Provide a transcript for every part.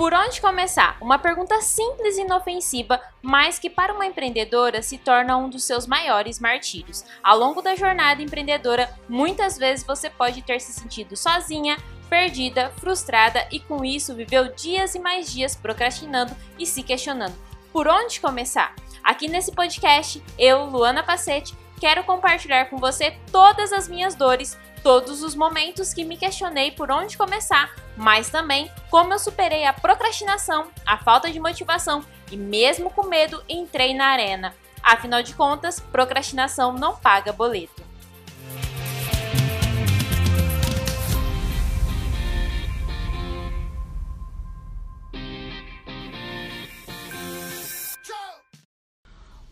Por onde começar? Uma pergunta simples e inofensiva, mas que para uma empreendedora se torna um dos seus maiores martírios. Ao longo da jornada empreendedora, muitas vezes você pode ter se sentido sozinha, perdida, frustrada e com isso viveu dias e mais dias procrastinando e se questionando. Por onde começar? Aqui nesse podcast, eu, Luana Pacete, quero compartilhar com você todas as minhas dores, todos os momentos que me questionei por onde começar, mas também como eu superei a procrastinação, a falta de motivação e mesmo com medo entrei na arena. Afinal de contas, procrastinação não paga boleto.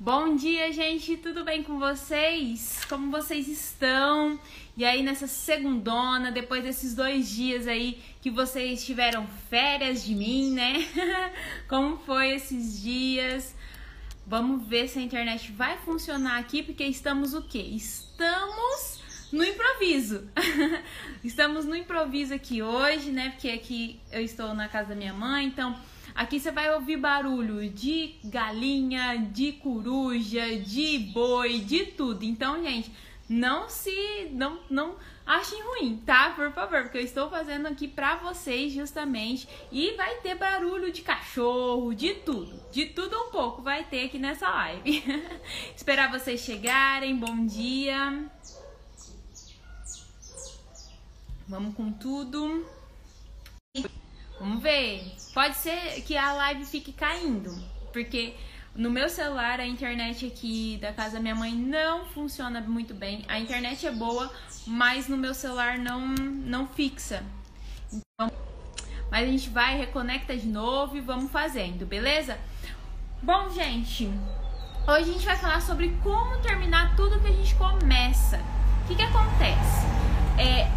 Bom dia, gente, tudo bem com vocês? Como vocês estão? E aí, nessa segundona, depois desses dois dias aí que vocês tiveram férias de mim, né? Como foi esses dias? Vamos ver se a internet vai funcionar aqui, porque estamos o quê? Estamos no improviso. estamos no improviso aqui hoje, né? Porque aqui eu estou na casa da minha mãe, então Aqui você vai ouvir barulho de galinha, de coruja, de boi, de tudo. Então, gente, não se não não achem ruim, tá? Por favor, porque eu estou fazendo aqui pra vocês justamente e vai ter barulho de cachorro, de tudo, de tudo um pouco vai ter aqui nessa live. Esperar vocês chegarem. Bom dia. Vamos com tudo. Vamos ver. Pode ser que a live fique caindo, porque no meu celular a internet aqui da casa da minha mãe não funciona muito bem. A internet é boa, mas no meu celular não não fixa. Então, mas a gente vai reconecta de novo e vamos fazendo, beleza? Bom, gente, hoje a gente vai falar sobre como terminar tudo que a gente começa. O que, que acontece? É,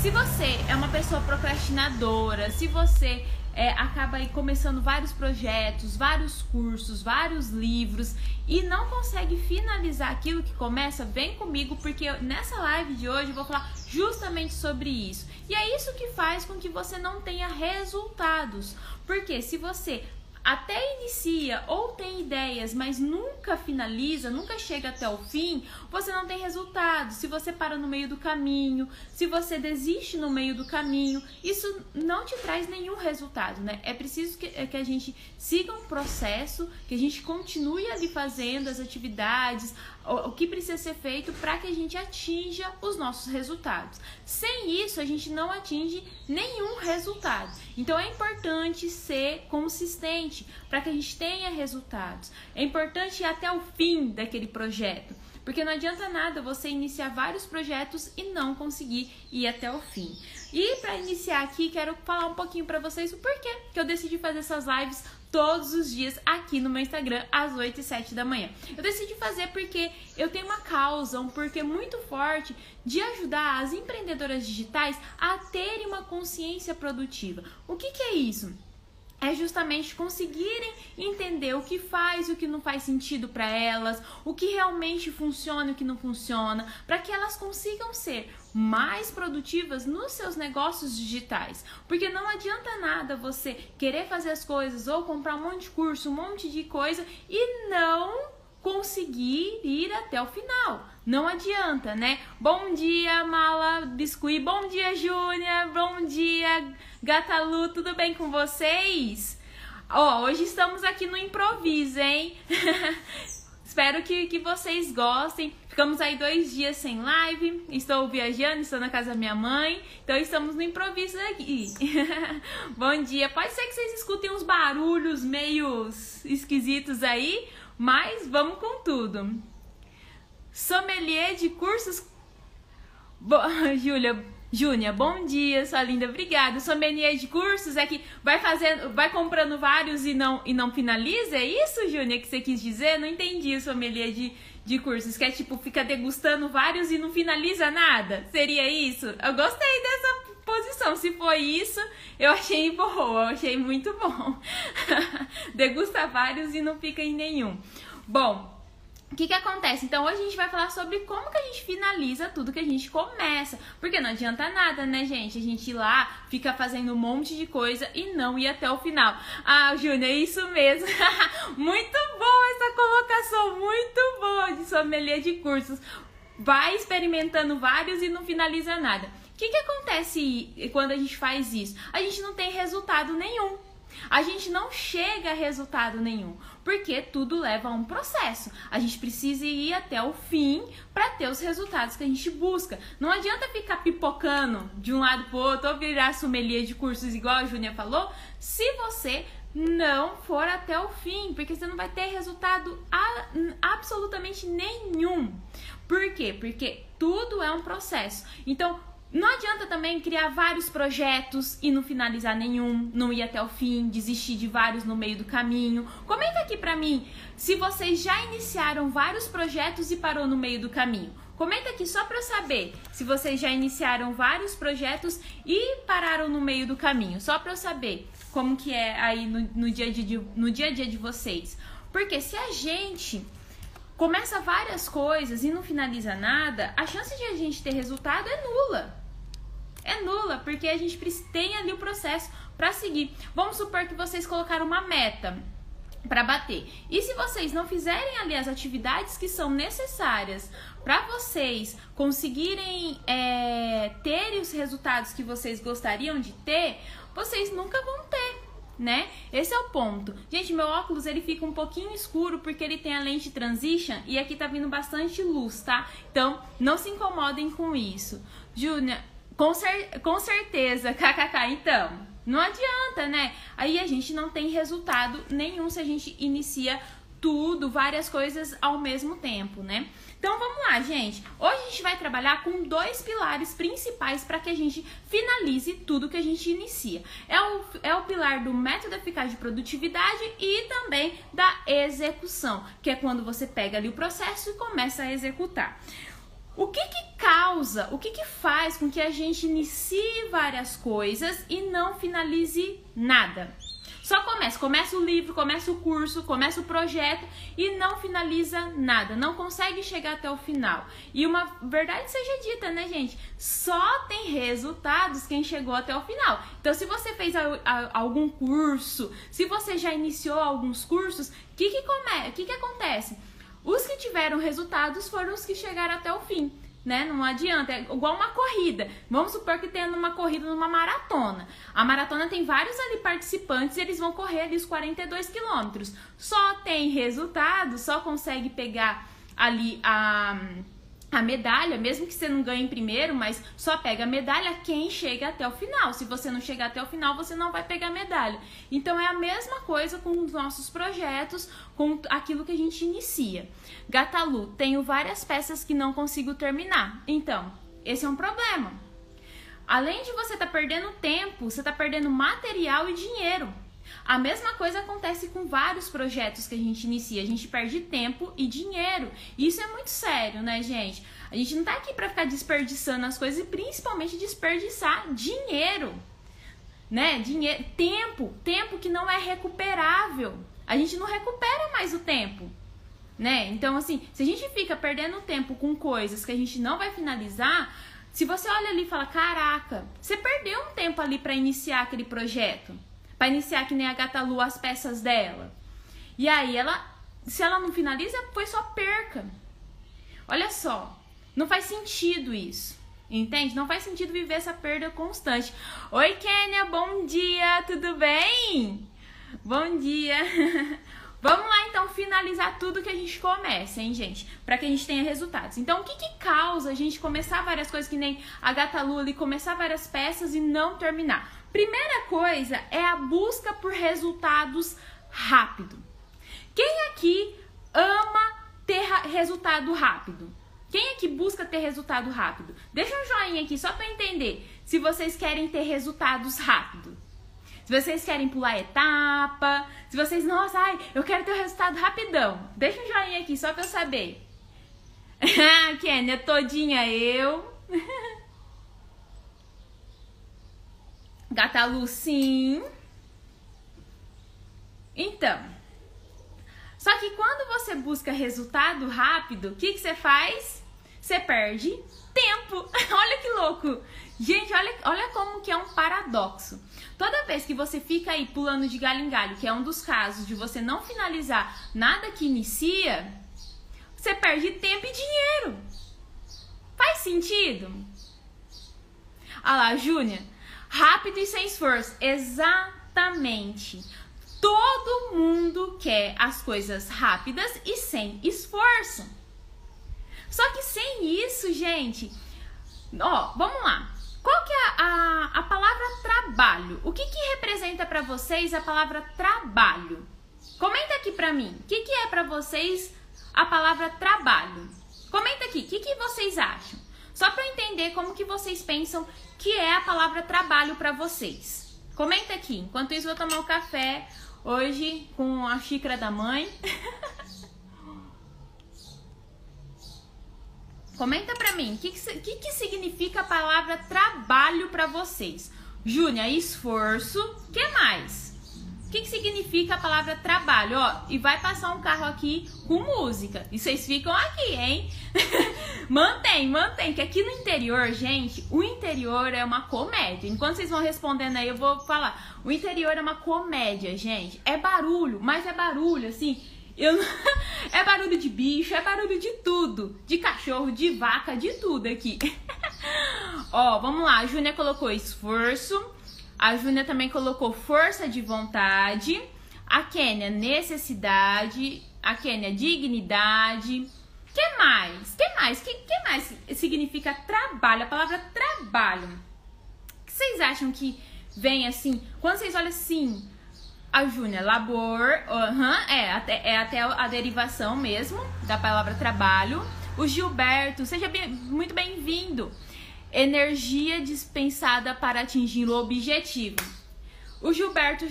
se você é uma pessoa procrastinadora, se você é, acaba aí começando vários projetos, vários cursos, vários livros e não consegue finalizar aquilo que começa, vem comigo porque nessa live de hoje eu vou falar justamente sobre isso. E é isso que faz com que você não tenha resultados. Porque se você até inicia ou tem ideias, mas nunca finaliza, nunca chega até o fim, você não tem resultado. Se você para no meio do caminho, se você desiste no meio do caminho, isso não te traz nenhum resultado, né? É preciso que, que a gente siga um processo, que a gente continue ali fazendo as atividades, o, que precisa ser feito para que a gente atinja os nossos resultados. Sem isso, a gente não atinge nenhum resultado. Então é importante ser consistente para que a gente tenha resultados. É importante ir até o fim daquele projeto. Porque não adianta nada você iniciar vários projetos e não conseguir ir até o fim. E para iniciar aqui, quero falar um pouquinho para vocês o porquê que eu decidi fazer essas lives todos os dias aqui no meu Instagram às 8 e 7 da manhã. Eu decidi fazer porque eu tenho uma causa, um porquê muito forte de ajudar as empreendedoras digitais a terem uma consciência produtiva. O que, que é isso? é justamente conseguirem entender o que faz e o que não faz sentido para elas, o que realmente funciona e o que não funciona, para que elas consigam ser mais produtivas nos seus negócios digitais. Porque não adianta nada você querer fazer as coisas ou comprar um monte de curso, um monte de coisa e não conseguir ir até o final. Não adianta, né? Bom dia, Mala Biscuit. Bom dia, Júnia. Bom dia, Gatalu. Tudo bem com vocês? Ó, oh, hoje estamos aqui no improviso, hein? Espero que, que vocês gostem. Ficamos aí dois dias sem live. Estou viajando, estou na casa da minha mãe. Então estamos no improviso aqui. Bom dia. Pode ser que vocês escutem uns barulhos meio esquisitos aí, mas vamos com tudo. Sommelier de cursos. Júlia, Júnia, bom dia, sua linda, obrigada. Sommelier de cursos é que vai fazendo, vai comprando vários e não e não finaliza? É isso, Júnia, que você quis dizer? Não entendi sommelier de, de cursos, que é tipo, fica degustando vários e não finaliza nada? Seria isso? Eu gostei dessa posição. Se foi isso, eu achei boa, eu achei muito bom. Degusta vários e não fica em nenhum. Bom, o que, que acontece? Então hoje a gente vai falar sobre como que a gente finaliza tudo que a gente começa. Porque não adianta nada, né, gente? A gente ir lá, fica fazendo um monte de coisa e não ir até o final. Ah, Júnior, é isso mesmo. muito boa essa colocação, muito boa de sommelier de cursos. Vai experimentando vários e não finaliza nada. O que, que acontece quando a gente faz isso? A gente não tem resultado nenhum. A gente não chega a resultado nenhum, porque tudo leva a um processo. A gente precisa ir até o fim para ter os resultados que a gente busca. Não adianta ficar pipocando de um lado pro outro ou virar sommelier de cursos igual a Júnia falou, se você não for até o fim, porque você não vai ter resultado a, absolutamente nenhum. Por quê? Porque tudo é um processo. Então, não adianta também criar vários projetos e não finalizar nenhum, não ir até o fim, desistir de vários no meio do caminho. Comenta aqui pra mim se vocês já iniciaram vários projetos e parou no meio do caminho. Comenta aqui só para eu saber se vocês já iniciaram vários projetos e pararam no meio do caminho, só para eu saber como que é aí no, no, dia de, no dia a dia de vocês. Porque se a gente começa várias coisas e não finaliza nada, a chance de a gente ter resultado é nula é nula, porque a gente tem ali o processo para seguir. Vamos supor que vocês colocaram uma meta para bater. E se vocês não fizerem ali as atividades que são necessárias para vocês conseguirem é, ter os resultados que vocês gostariam de ter, vocês nunca vão ter. Né? Esse é o ponto. Gente, meu óculos ele fica um pouquinho escuro porque ele tem a lente transition e aqui tá vindo bastante luz, tá? Então, não se incomodem com isso. Júnior, com, cer com certeza, kkk. Então, não adianta, né? Aí a gente não tem resultado nenhum se a gente inicia tudo, várias coisas ao mesmo tempo, né? Então vamos lá, gente. Hoje a gente vai trabalhar com dois pilares principais para que a gente finalize tudo que a gente inicia. É o, é o pilar do método eficaz de produtividade e também da execução, que é quando você pega ali o processo e começa a executar. O que que causa, o que que faz com que a gente inicie várias coisas e não finalize nada? Só começa, começa o livro, começa o curso, começa o projeto e não finaliza nada, não consegue chegar até o final. E uma verdade seja dita, né, gente? Só tem resultados quem chegou até o final. Então, se você fez algum curso, se você já iniciou alguns cursos, o que que, que que acontece? Os que tiveram resultados foram os que chegaram até o fim. Né? Não adianta, é igual uma corrida. Vamos supor que tenha uma corrida numa maratona. A maratona tem vários ali participantes e eles vão correr ali os 42 quilômetros. Só tem resultado, só consegue pegar ali a a medalha, mesmo que você não ganhe em primeiro, mas só pega a medalha quem chega até o final. Se você não chegar até o final, você não vai pegar a medalha. Então é a mesma coisa com os nossos projetos, com aquilo que a gente inicia. Gatalu, tenho várias peças que não consigo terminar. Então, esse é um problema. Além de você estar tá perdendo tempo, você está perdendo material e dinheiro. A mesma coisa acontece com vários projetos que a gente inicia. A gente perde tempo e dinheiro. E isso é muito sério, né, gente? A gente não tá aqui para ficar desperdiçando as coisas e principalmente desperdiçar dinheiro. Né? Dinheiro, tempo, tempo que não é recuperável. A gente não recupera mais o tempo. Né? Então, assim, se a gente fica perdendo tempo com coisas que a gente não vai finalizar, se você olha ali e fala, caraca, você perdeu um tempo ali para iniciar aquele projeto para iniciar que nem a Gata Lu as peças dela. E aí ela, se ela não finaliza, foi só perca. Olha só, não faz sentido isso. Entende? Não faz sentido viver essa perda constante. Oi, Kênia, bom dia, tudo bem? Bom dia. Vamos lá então finalizar tudo que a gente começa, hein, gente? Para que a gente tenha resultados. Então, o que, que causa a gente começar várias coisas que nem a Gata Luli, começar várias peças e não terminar? Primeira coisa é a busca por resultados rápido. Quem aqui ama ter resultado rápido? Quem aqui busca ter resultado rápido? Deixa um joinha aqui só para entender se vocês querem ter resultados rápido. Se vocês querem pular etapa, se vocês, nossa, ai, eu quero ter o resultado rapidão. Deixa um joinha aqui só pra eu saber. Kênia, todinha eu. Gata Lu, sim. Então, Só que quando você busca resultado rápido, o que, que você faz? Você perde tempo. olha que louco. Gente, olha, olha como que é um paradoxo. Toda vez que você fica aí pulando de galho em galho, que é um dos casos de você não finalizar nada que inicia, você perde tempo e dinheiro. Faz sentido? Ah lá, Júnior. Rápido e sem esforço. Exatamente. Todo mundo quer as coisas rápidas e sem esforço. Só que sem isso, gente, ó, vamos lá. Qual que é a, a, palavra trabalho? O que, que representa para vocês a palavra trabalho? Comenta aqui para mim. O que, que é para vocês a palavra trabalho? Comenta aqui. O que, que vocês acham? Só para entender como que vocês pensam que é a palavra trabalho para vocês. Comenta aqui. Enquanto isso, vou tomar o um café Hoje com a xícara da mãe. Comenta pra mim, o que, que, que, significa a palavra trabalho para vocês? Júnior, esforço. Que mais? Que, que significa a palavra trabalho? Ó, e vai passar um carro aqui com música. E vocês ficam aqui, hein? mantém, mantém. Que aqui no interior, gente, o interior é uma comédia. Enquanto vocês vão respondendo aí, eu vou falar. O interior é uma comédia, gente. É barulho, mas é barulho, assim. Eu... é barulho de bicho, é barulho de tudo. De cachorro, de vaca, de tudo aqui. Ó, vamos lá. A Júnia colocou esforço. A Júnia também colocou força de vontade. A Kênia, necessidade. A Kênia, dignidade. que mais? que mais? que, que mais significa trabalho? A palavra trabalho. O que vocês acham que vem assim? Quando vocês olham assim, a Júnia, labor, uhum, é, até, é até a derivação mesmo da palavra trabalho. O Gilberto, seja bem, muito bem-vindo energia dispensada para atingir o objetivo. O Gilberto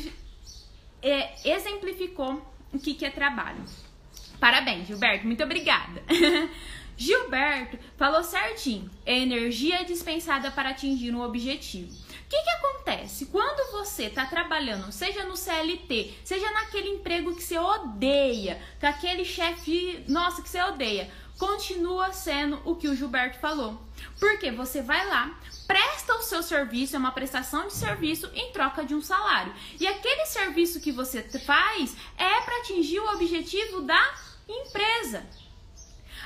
é, exemplificou o que, que é trabalho. Parabéns, Gilberto, muito obrigada. Gilberto falou certinho. É energia dispensada para atingir um objetivo. O que, que acontece? Quando você está trabalhando, seja no CLT, seja naquele emprego que você odeia, com aquele chefe, nossa, que você odeia, continua sendo o que o Gilberto falou. Porque você vai lá, presta o seu serviço, é uma prestação de serviço em troca de um salário. E aquele serviço que você faz é para atingir o objetivo da empresa.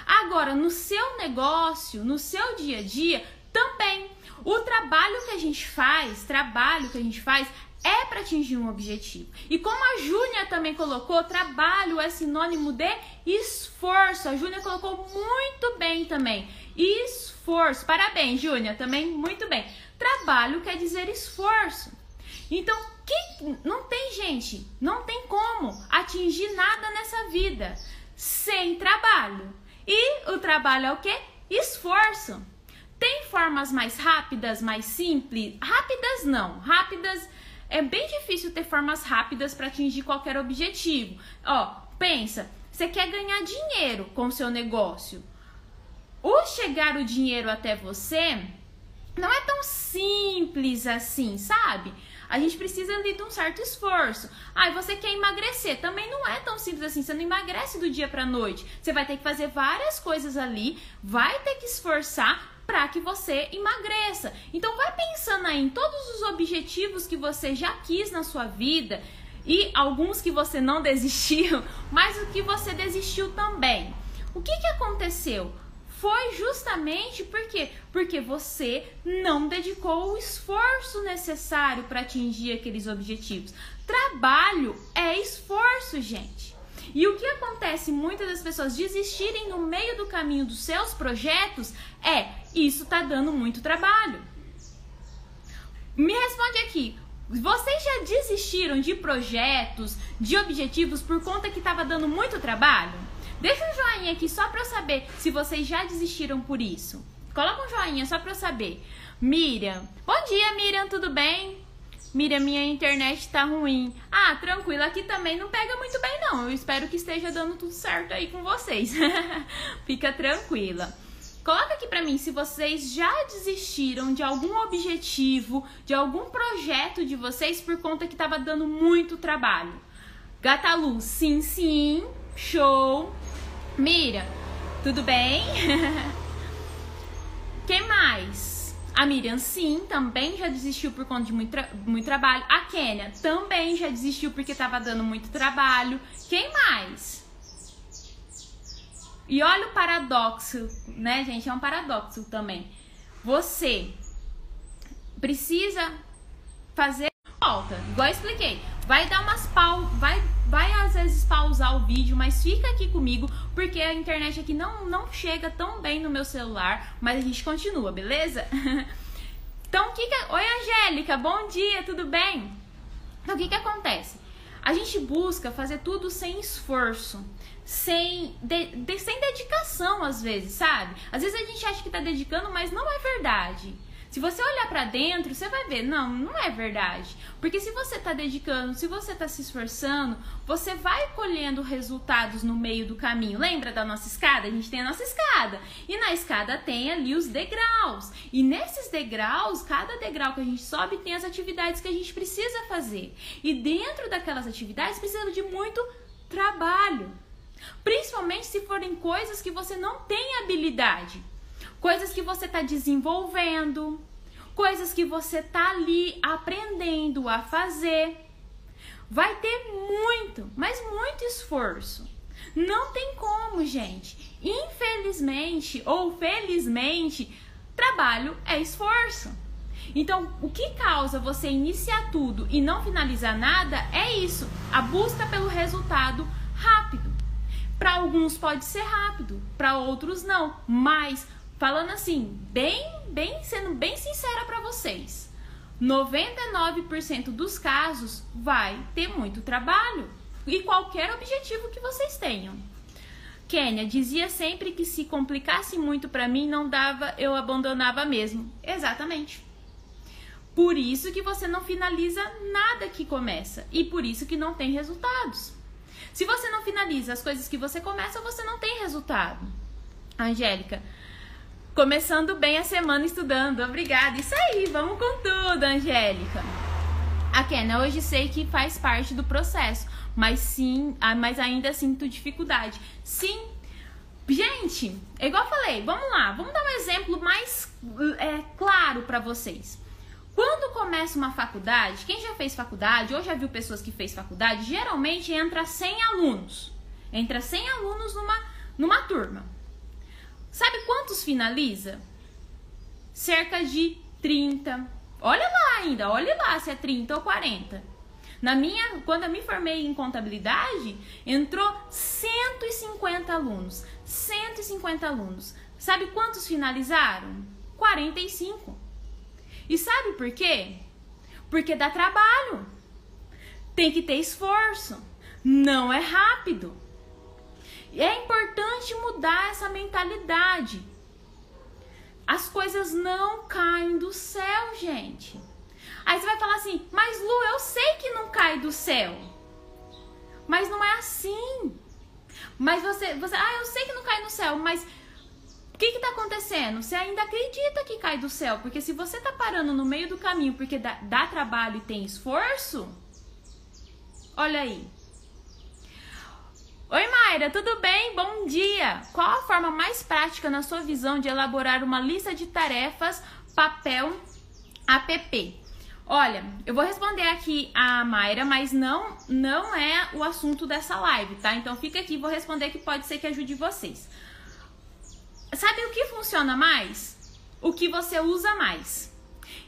Agora, no seu negócio, no seu dia a dia, também. O trabalho que a gente faz, trabalho que a gente faz é para atingir um objetivo. E como a Júnia também colocou, trabalho é sinônimo de esforço. A Júnia colocou muito bem também. Esforço. Parabéns, Júnia, também muito bem. Trabalho quer dizer esforço. Então, não tem gente, não tem como atingir nada nessa vida sem trabalho. E o trabalho é o que? Esforço. Tem formas mais rápidas, mais simples? Rápidas não. Rápidas é bem difícil ter formas rápidas para atingir qualquer objetivo. Ó, pensa, você quer ganhar dinheiro com o seu negócio. O chegar o dinheiro até você não é tão simples assim, sabe? A gente precisa ali de um certo esforço. Ah, você quer emagrecer? Também não é tão simples assim. Você não emagrece do dia para noite. Você vai ter que fazer várias coisas ali, vai ter que esforçar para que você emagreça. Então vai pensando aí em todos os objetivos que você já quis na sua vida e alguns que você não desistiu, mas o que você desistiu também. O que, que aconteceu? Foi justamente porque porque você não dedicou o esforço necessário para atingir aqueles objetivos. Trabalho é esforço, gente. E o que acontece muitas das pessoas desistirem no meio do caminho dos seus projetos é isso tá dando muito trabalho. Me responde aqui. Vocês já desistiram de projetos, de objetivos por conta que estava dando muito trabalho? Deixa um joinha aqui só para eu saber se vocês já desistiram por isso. Coloca um joinha só para eu saber. Miriam. Bom dia, Miriam, tudo bem? Miriam, minha internet tá ruim. Ah, tranquilo, aqui também não pega muito bem não. Eu espero que esteja dando tudo certo aí com vocês. Fica tranquila. Coloca aqui para mim se vocês já desistiram de algum objetivo, de algum projeto de vocês por conta que tava dando muito trabalho. Gata Lu, sim, sim. Show! Mira, tudo bem? Quem mais? A Miriam, sim, também já desistiu por conta de muito, tra muito trabalho. A Kênia também já desistiu porque estava dando muito trabalho. Quem mais? E olha o paradoxo, né, gente? É um paradoxo também. Você precisa fazer volta, igual eu expliquei. Vai dar umas pau, vai vai às vezes pausar o vídeo, mas fica aqui comigo, porque a internet aqui não, não chega tão bem no meu celular, mas a gente continua, beleza? então, o que que... Oi, Angélica, bom dia, tudo bem? Então, o que que acontece? A gente busca fazer tudo sem esforço, sem, de, de, sem dedicação, às vezes, sabe? Às vezes a gente acha que tá dedicando, mas não é verdade. Se você olhar para dentro, você vai ver, não, não é verdade. Porque se você está dedicando, se você está se esforçando, você vai colhendo resultados no meio do caminho. Lembra da nossa escada? A gente tem a nossa escada. E na escada tem ali os degraus. E nesses degraus, cada degrau que a gente sobe tem as atividades que a gente precisa fazer. E dentro daquelas atividades precisa de muito trabalho. Principalmente se forem coisas que você não tem habilidade coisas que você está desenvolvendo, coisas que você está ali aprendendo a fazer. Vai ter muito, mas muito esforço. Não tem como, gente. Infelizmente ou felizmente, trabalho é esforço. Então, o que causa você iniciar tudo e não finalizar nada é isso, a busca pelo resultado rápido. Para alguns pode ser rápido, para outros não, mas falando assim, bem, bem, sendo bem sincera para vocês, 99% dos casos vai ter muito trabalho e qualquer objetivo que vocês tenham. Kênia dizia sempre que se complicasse muito para mim não dava, eu abandonava mesmo. Exatamente. Por isso que você não finaliza nada que começa e por isso que não tem resultados. Se você não finaliza as coisas que você começa, você não tem resultado. Angélica, Começando bem a semana estudando. Obrigada. Isso aí, vamos com tudo, Angélica. A Kena, hoje sei que faz parte do processo, mas sim, ah, mas ainda sinto dificuldade. Sim. Gente, igual eu falei, vamos lá, vamos dar um exemplo mais é, claro para vocês. Quando começa uma faculdade, quem já fez faculdade ou já viu pessoas que fez faculdade, geralmente entra 100 alunos. Entra 100 alunos numa, numa turma. Sabe quantos finaliza? Cerca de 30. Olha lá ainda, olha lá se é 30 ou 40. Na minha, quando eu me formei em contabilidade, entrou 150 alunos. 150 alunos. Sabe quantos finalizaram? 45. E sabe por quê? Porque dá trabalho. Tem que ter esforço. Não é rápido. É importante mudar essa mentalidade. As coisas não caem do céu, gente. Aí você vai falar assim, mas Lu, eu sei que não cai do céu. Mas não é assim. Mas você, você ah, eu sei que não cai no céu, mas o que está acontecendo? Você ainda acredita que cai do céu? Porque se você está parando no meio do caminho porque dá, dá trabalho e tem esforço, olha aí, Oi, Mayra, tudo bem? Bom dia! Qual a forma mais prática, na sua visão, de elaborar uma lista de tarefas papel app? Olha, eu vou responder aqui a Mayra, mas não, não é o assunto dessa live, tá? Então fica aqui, vou responder que pode ser que ajude vocês. Sabe o que funciona mais? O que você usa mais.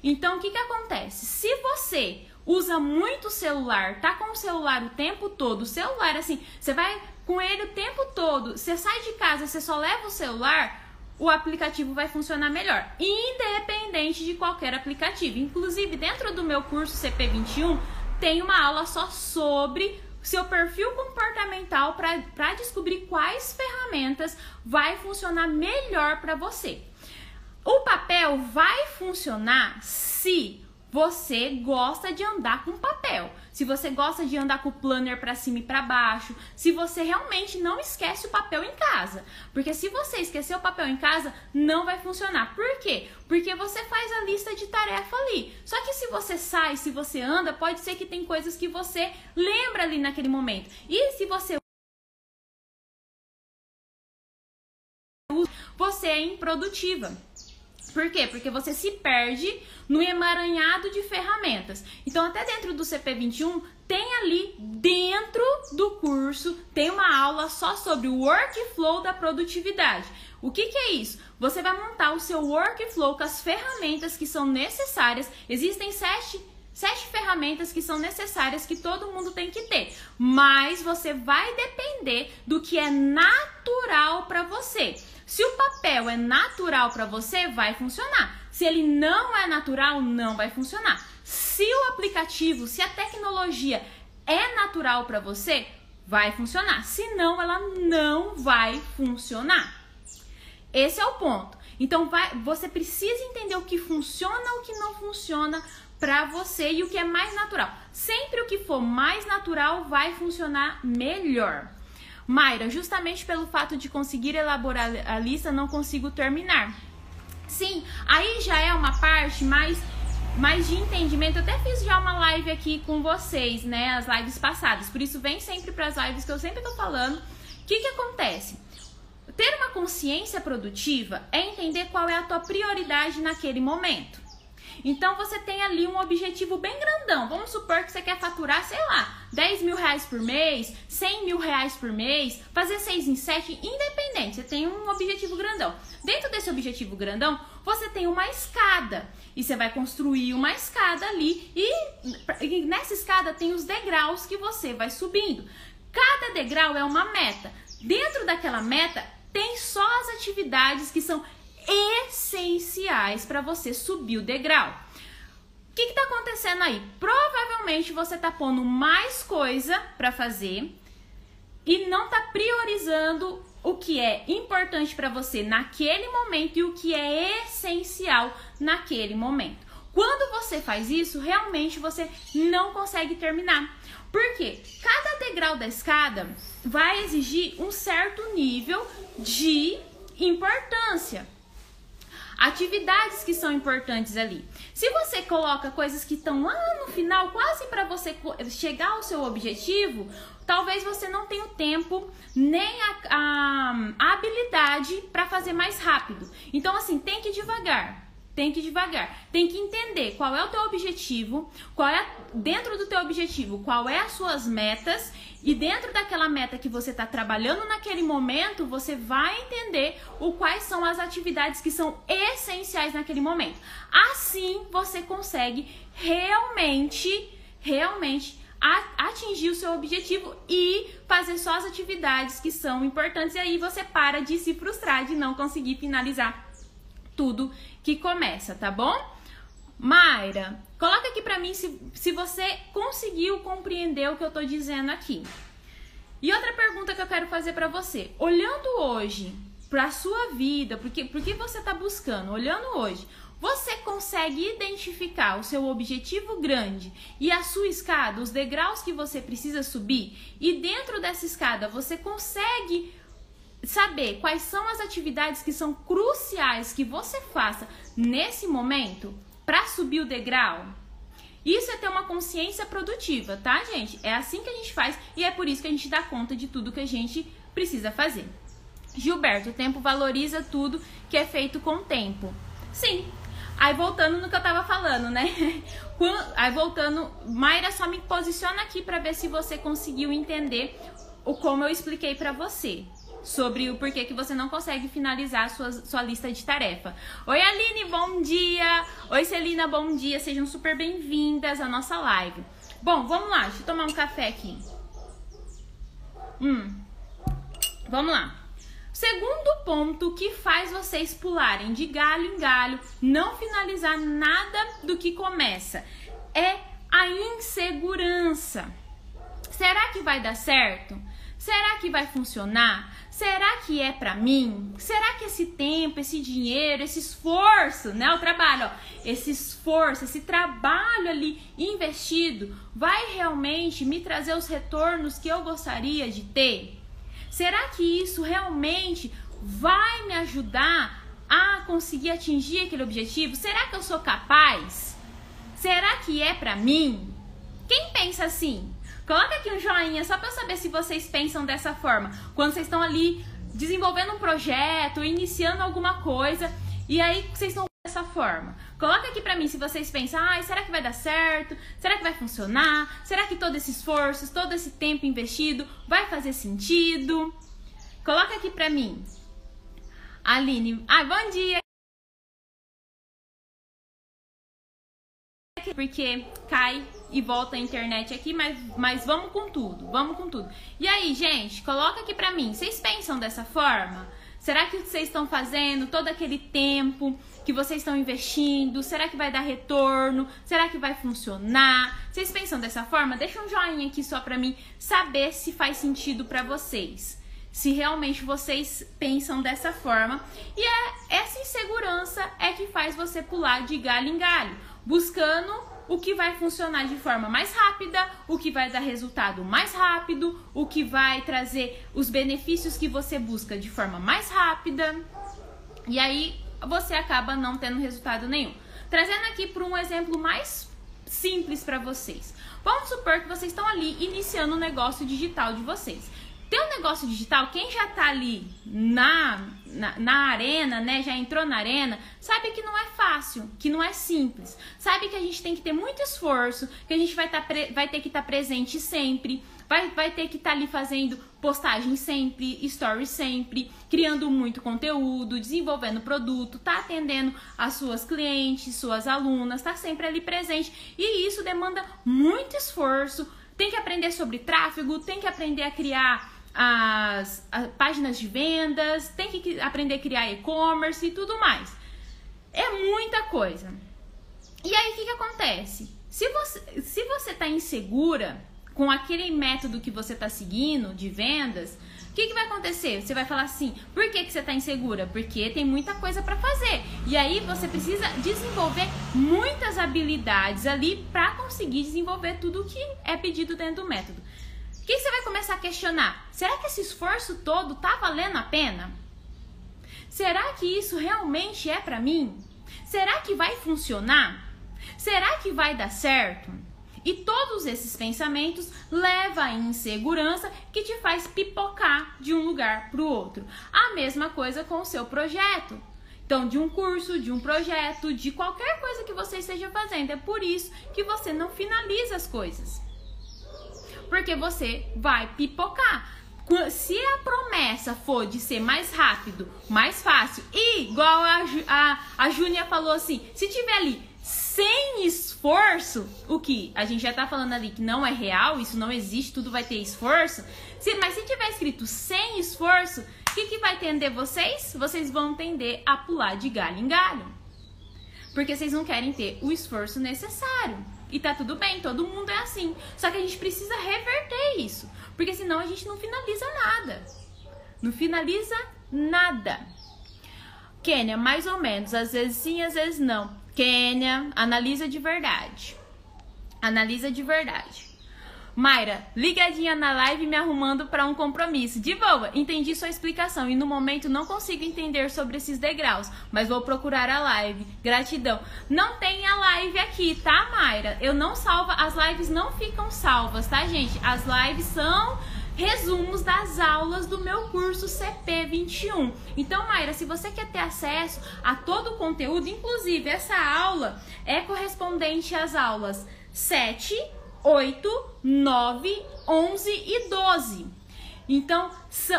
Então, o que, que acontece? Se você usa muito celular, tá com o celular o tempo todo, o celular assim, você vai com ele o tempo todo, você sai de casa, você só leva o celular, o aplicativo vai funcionar melhor, independente de qualquer aplicativo. Inclusive, dentro do meu curso CP21, tem uma aula só sobre seu perfil comportamental para descobrir quais ferramentas vai funcionar melhor para você. O papel vai funcionar se você gosta de andar com papel, se você gosta de andar com o planner para cima e para baixo, se você realmente não esquece o papel em casa. Porque se você esquecer o papel em casa, não vai funcionar. Por quê? Porque você faz a lista de tarefa ali. Só que se você sai, se você anda, pode ser que tem coisas que você lembra ali naquele momento. E se você você é improdutiva. Por quê? Porque você se perde no emaranhado de ferramentas. Então, até dentro do CP21, tem ali dentro do curso, tem uma aula só sobre o workflow da produtividade. O que, que é isso? Você vai montar o seu workflow com as ferramentas que são necessárias. Existem sete sete ferramentas que são necessárias que todo mundo tem que ter, mas você vai depender do que é natural para você. Se o papel é natural para você, vai funcionar. Se ele não é natural, não vai funcionar. Se o aplicativo, se a tecnologia é natural para você, vai funcionar. Se não, ela não vai funcionar. Esse é o ponto. Então vai, você precisa entender o que funciona, o que não funciona para você e o que é mais natural. Sempre o que for mais natural vai funcionar melhor. Mayra, justamente pelo fato de conseguir elaborar a lista, não consigo terminar. Sim, aí já é uma parte mais mais de entendimento. Eu até fiz já uma live aqui com vocês, né, as lives passadas. Por isso vem sempre para as lives que eu sempre tô falando. O que que acontece? Ter uma consciência produtiva é entender qual é a tua prioridade naquele momento. Então você tem ali um objetivo bem grandão. Vamos supor que você quer faturar, sei lá, 10 mil reais por mês, 100 mil reais por mês, fazer 6 em 7, independente. Você tem um objetivo grandão. Dentro desse objetivo grandão, você tem uma escada. E você vai construir uma escada ali. E nessa escada tem os degraus que você vai subindo. Cada degrau é uma meta. Dentro daquela meta tem só as atividades que são essenciais para você subir o degrau. O que está acontecendo aí? Provavelmente você está pondo mais coisa para fazer e não está priorizando o que é importante para você naquele momento e o que é essencial naquele momento. Quando você faz isso, realmente você não consegue terminar. Porque cada degrau da escada vai exigir um certo nível de importância. Atividades que são importantes ali. Se você coloca coisas que estão lá no final, quase para você chegar ao seu objetivo, talvez você não tenha o tempo nem a, a, a habilidade para fazer mais rápido. Então, assim, tem que devagar tem que ir devagar. Tem que entender qual é o teu objetivo, qual é dentro do teu objetivo, qual é as suas metas e dentro daquela meta que você está trabalhando naquele momento, você vai entender o quais são as atividades que são essenciais naquele momento. Assim, você consegue realmente, realmente atingir o seu objetivo e fazer só as atividades que são importantes e aí você para de se frustrar de não conseguir finalizar tudo que começa, tá bom? Mayra, coloca aqui pra mim se, se você conseguiu compreender o que eu tô dizendo aqui. E outra pergunta que eu quero fazer para você. Olhando hoje para sua vida, porque porque você tá buscando, olhando hoje, você consegue identificar o seu objetivo grande e a sua escada, os degraus que você precisa subir, e dentro dessa escada você consegue saber quais são as atividades que são cruciais que você faça nesse momento para subir o degrau. Isso é ter uma consciência produtiva, tá, gente? É assim que a gente faz e é por isso que a gente dá conta de tudo que a gente precisa fazer. Gilberto, o tempo valoriza tudo que é feito com tempo. Sim. Aí voltando no que eu tava falando, né? Aí voltando, Mayra só me posiciona aqui para ver se você conseguiu entender o como eu expliquei para você sobre o porquê que você não consegue finalizar a sua, sua lista de tarefa. Oi, Aline, bom dia! Oi, Celina, bom dia! Sejam super bem-vindas à nossa live. Bom, vamos lá, deixa eu tomar um café aqui. Hum, vamos lá. Segundo ponto que faz vocês pularem de galho em galho, não finalizar nada do que começa, é a insegurança. Será que vai dar certo? Será que vai funcionar? Será que é para mim? Será que esse tempo, esse dinheiro, esse esforço, né, o trabalho, ó, esse esforço, esse trabalho ali investido vai realmente me trazer os retornos que eu gostaria de ter? Será que isso realmente vai me ajudar a conseguir atingir aquele objetivo? Será que eu sou capaz? Será que é para mim? Quem pensa assim? Coloca aqui um joinha só para eu saber se vocês pensam dessa forma. Quando vocês estão ali desenvolvendo um projeto, iniciando alguma coisa, e aí vocês estão dessa forma. Coloca aqui pra mim se vocês pensam, ah, será que vai dar certo? Será que vai funcionar? Será que todo esse esforço, todo esse tempo investido vai fazer sentido? Coloca aqui pra mim. Aline, ah, bom dia! Porque cai e volta a internet aqui, mas, mas vamos com tudo, vamos com tudo. E aí, gente, coloca aqui pra mim, vocês pensam dessa forma? Será que vocês estão fazendo todo aquele tempo que vocês estão investindo? Será que vai dar retorno? Será que vai funcionar? Vocês pensam dessa forma? Deixa um joinha aqui só pra mim saber se faz sentido para vocês. Se realmente vocês pensam dessa forma. E é essa insegurança é que faz você pular de galho em galho, buscando o que vai funcionar de forma mais rápida, o que vai dar resultado mais rápido, o que vai trazer os benefícios que você busca de forma mais rápida. E aí você acaba não tendo resultado nenhum. Trazendo aqui para um exemplo mais simples para vocês. Vamos supor que vocês estão ali iniciando o negócio digital de vocês. Ter um negócio digital, quem já está ali na, na, na, arena, né, já entrou na arena, sabe que não é fácil, que não é simples. Sabe que a gente tem que ter muito esforço, que a gente vai, tá, vai ter que estar tá presente sempre, vai, vai ter que estar tá ali fazendo postagem sempre, stories sempre, criando muito conteúdo, desenvolvendo produto, tá atendendo as suas clientes, suas alunas, tá sempre ali presente. E isso demanda muito esforço. Tem que aprender sobre tráfego, tem que aprender a criar as, as páginas de vendas, tem que aprender a criar e-commerce e tudo mais. É muita coisa. E aí o que, que acontece? Se você se você está insegura com aquele método que você está seguindo de vendas, o que, que vai acontecer? Você vai falar assim: por que, que você está insegura? Porque tem muita coisa para fazer. E aí você precisa desenvolver muitas habilidades ali para conseguir desenvolver tudo o que é pedido dentro do método que você vai começar a questionar? Será que esse esforço todo tá valendo a pena? Será que isso realmente é para mim? Será que vai funcionar? Será que vai dar certo? E todos esses pensamentos levam à insegurança que te faz pipocar de um lugar para o outro. A mesma coisa com o seu projeto. Então, de um curso, de um projeto, de qualquer coisa que você esteja fazendo. É por isso que você não finaliza as coisas porque você vai pipocar. Se a promessa for de ser mais rápido, mais fácil, e igual a, a, a Júnia falou assim, se tiver ali sem esforço, o que a gente já tá falando ali que não é real, isso não existe, tudo vai ter esforço. Se, mas se tiver escrito sem esforço, o que, que vai tender vocês? Vocês vão tender a pular de galho em galho. Porque vocês não querem ter o esforço necessário. E tá tudo bem, todo mundo é assim. Só que a gente precisa reverter isso. Porque senão a gente não finaliza nada. Não finaliza nada. Kênia, mais ou menos. Às vezes sim, às vezes não. Kênia, analisa de verdade. Analisa de verdade. Mayra, ligadinha na live me arrumando para um compromisso. De boa, entendi sua explicação e no momento não consigo entender sobre esses degraus, mas vou procurar a live. Gratidão. Não tem a live aqui, tá, Mayra? Eu não salvo, as lives não ficam salvas, tá, gente? As lives são resumos das aulas do meu curso CP21. Então, Mayra, se você quer ter acesso a todo o conteúdo, inclusive essa aula é correspondente às aulas 7 8, 9, 11 e 12. Então,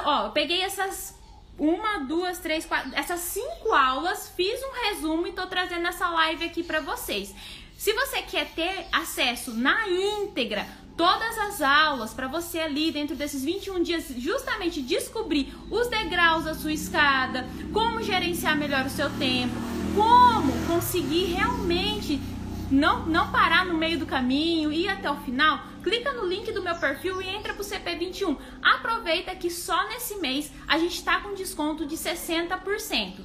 ó, eu peguei essas uma, duas, três, quatro, essas cinco aulas, fiz um resumo e tô trazendo essa live aqui para vocês. Se você quer ter acesso na íntegra todas as aulas para você ali dentro desses 21 dias justamente descobrir os degraus da sua escada, como gerenciar melhor o seu tempo, como conseguir realmente não, não parar no meio do caminho, ir até o final, clica no link do meu perfil e entra pro CP21. Aproveita que só nesse mês a gente está com desconto de 60%.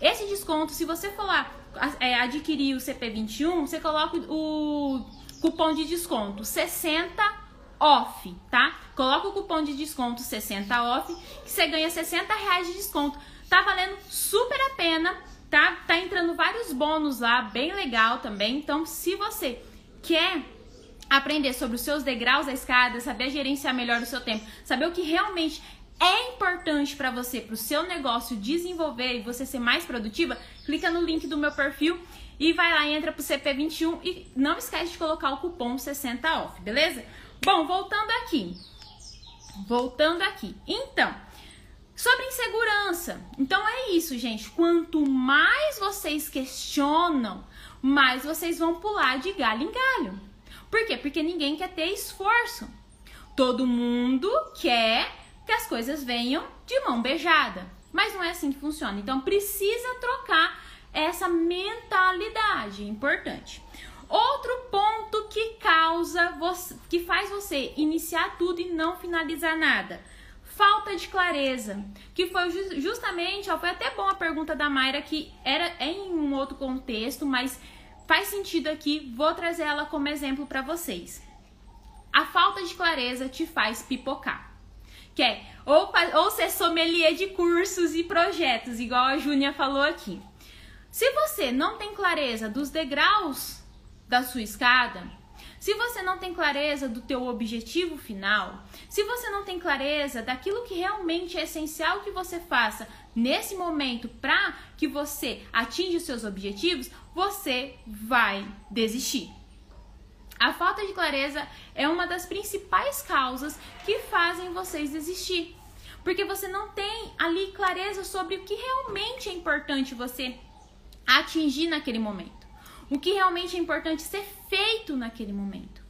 Esse desconto, se você for lá é, adquirir o CP21, você coloca o cupom de desconto 60 off, tá? Coloca o cupom de desconto 60 off, que você ganha 60 reais de desconto. Tá valendo super a pena Tá, tá entrando vários bônus lá, bem legal também. Então, se você quer aprender sobre os seus degraus da escada, saber gerenciar melhor o seu tempo, saber o que realmente é importante para você, para o seu negócio desenvolver e você ser mais produtiva, clica no link do meu perfil e vai lá entra pro CP21 e não esquece de colocar o cupom 60 off, beleza? Bom, voltando aqui. Voltando aqui. Então, sobre insegurança. Então é isso, gente. Quanto mais vocês questionam, mais vocês vão pular de galho em galho. Por quê? Porque ninguém quer ter esforço. Todo mundo quer que as coisas venham de mão beijada. Mas não é assim que funciona. Então precisa trocar essa mentalidade importante. Outro ponto que causa, que faz você iniciar tudo e não finalizar nada. Falta de clareza, que foi justamente, ó, foi até bom a pergunta da Mayra que era em um outro contexto, mas faz sentido aqui, vou trazer ela como exemplo para vocês. A falta de clareza te faz pipocar. Quer ou, ou ser sommelier de cursos e projetos, igual a Júnia falou aqui. Se você não tem clareza dos degraus da sua escada, se você não tem clareza do teu objetivo final, se você não tem clareza daquilo que realmente é essencial que você faça nesse momento para que você atinja os seus objetivos, você vai desistir. A falta de clareza é uma das principais causas que fazem vocês desistir. Porque você não tem ali clareza sobre o que realmente é importante você atingir naquele momento. O que realmente é importante ser feito naquele momento.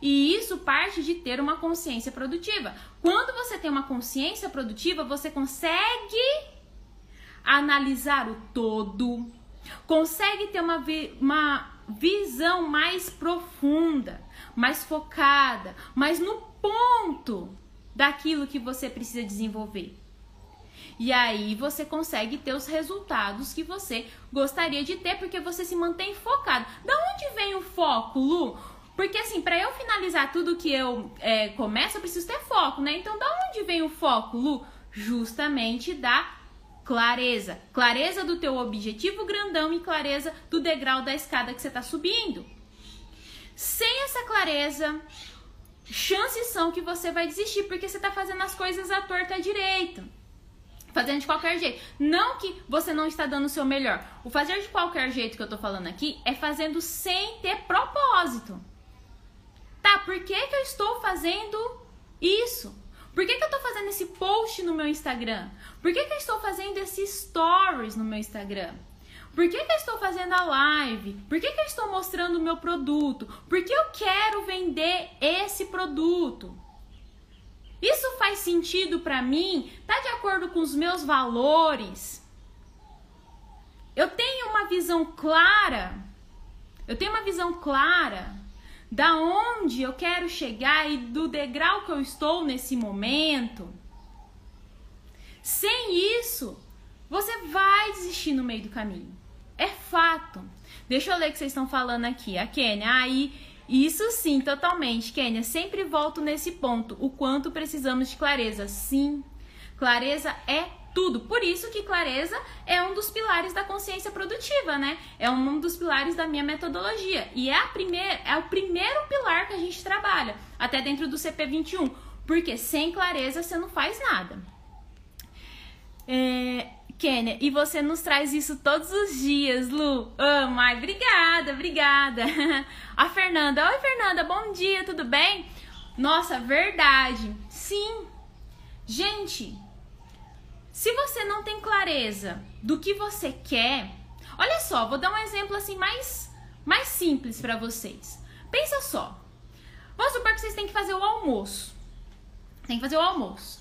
E isso parte de ter uma consciência produtiva. Quando você tem uma consciência produtiva, você consegue analisar o todo, consegue ter uma, vi uma visão mais profunda, mais focada, mais no ponto daquilo que você precisa desenvolver. E aí você consegue ter os resultados que você gostaria de ter, porque você se mantém focado. Da onde vem o foco, Lu? Porque assim, para eu finalizar tudo que eu é, começo, eu preciso ter foco, né? Então, da onde vem o foco, Lu? Justamente da clareza. Clareza do teu objetivo grandão e clareza do degrau da escada que você está subindo. Sem essa clareza, chances são que você vai desistir porque você está fazendo as coisas à torta à direita fazendo de qualquer jeito. Não que você não está dando o seu melhor. O fazer de qualquer jeito que eu tô falando aqui é fazendo sem ter propósito. Tá, por que, que eu estou fazendo isso? Por que, que eu estou fazendo esse post no meu Instagram? Por que, que eu estou fazendo esses stories no meu Instagram? Por que, que eu estou fazendo a live? Por que, que eu estou mostrando o meu produto? Por que eu quero vender esse produto? Isso faz sentido para mim? Tá de acordo com os meus valores? Eu tenho uma visão clara. Eu tenho uma visão clara da onde eu quero chegar e do degrau que eu estou nesse momento. Sem isso, você vai desistir no meio do caminho. É fato. Deixa eu ler o que vocês estão falando aqui. A Kênia, aí ah, isso sim, totalmente, Kênia. Sempre volto nesse ponto. O quanto precisamos de clareza. Sim, clareza é tudo. Por isso que clareza é um dos pilares da consciência produtiva, né? É um dos pilares da minha metodologia. E é, a primeira, é o primeiro pilar que a gente trabalha, até dentro do CP21. Porque sem clareza você não faz nada. É, Kênia, e você nos traz isso todos os dias, Lu. Oh, Mai, obrigada, obrigada. A Fernanda, oi Fernanda, bom dia, tudo bem? Nossa, verdade. Sim. Gente, se você não tem clareza do que você quer, olha só, vou dar um exemplo assim mais mais simples para vocês. Pensa só. Vamos supor que vocês têm que fazer o almoço. Tem que fazer o almoço.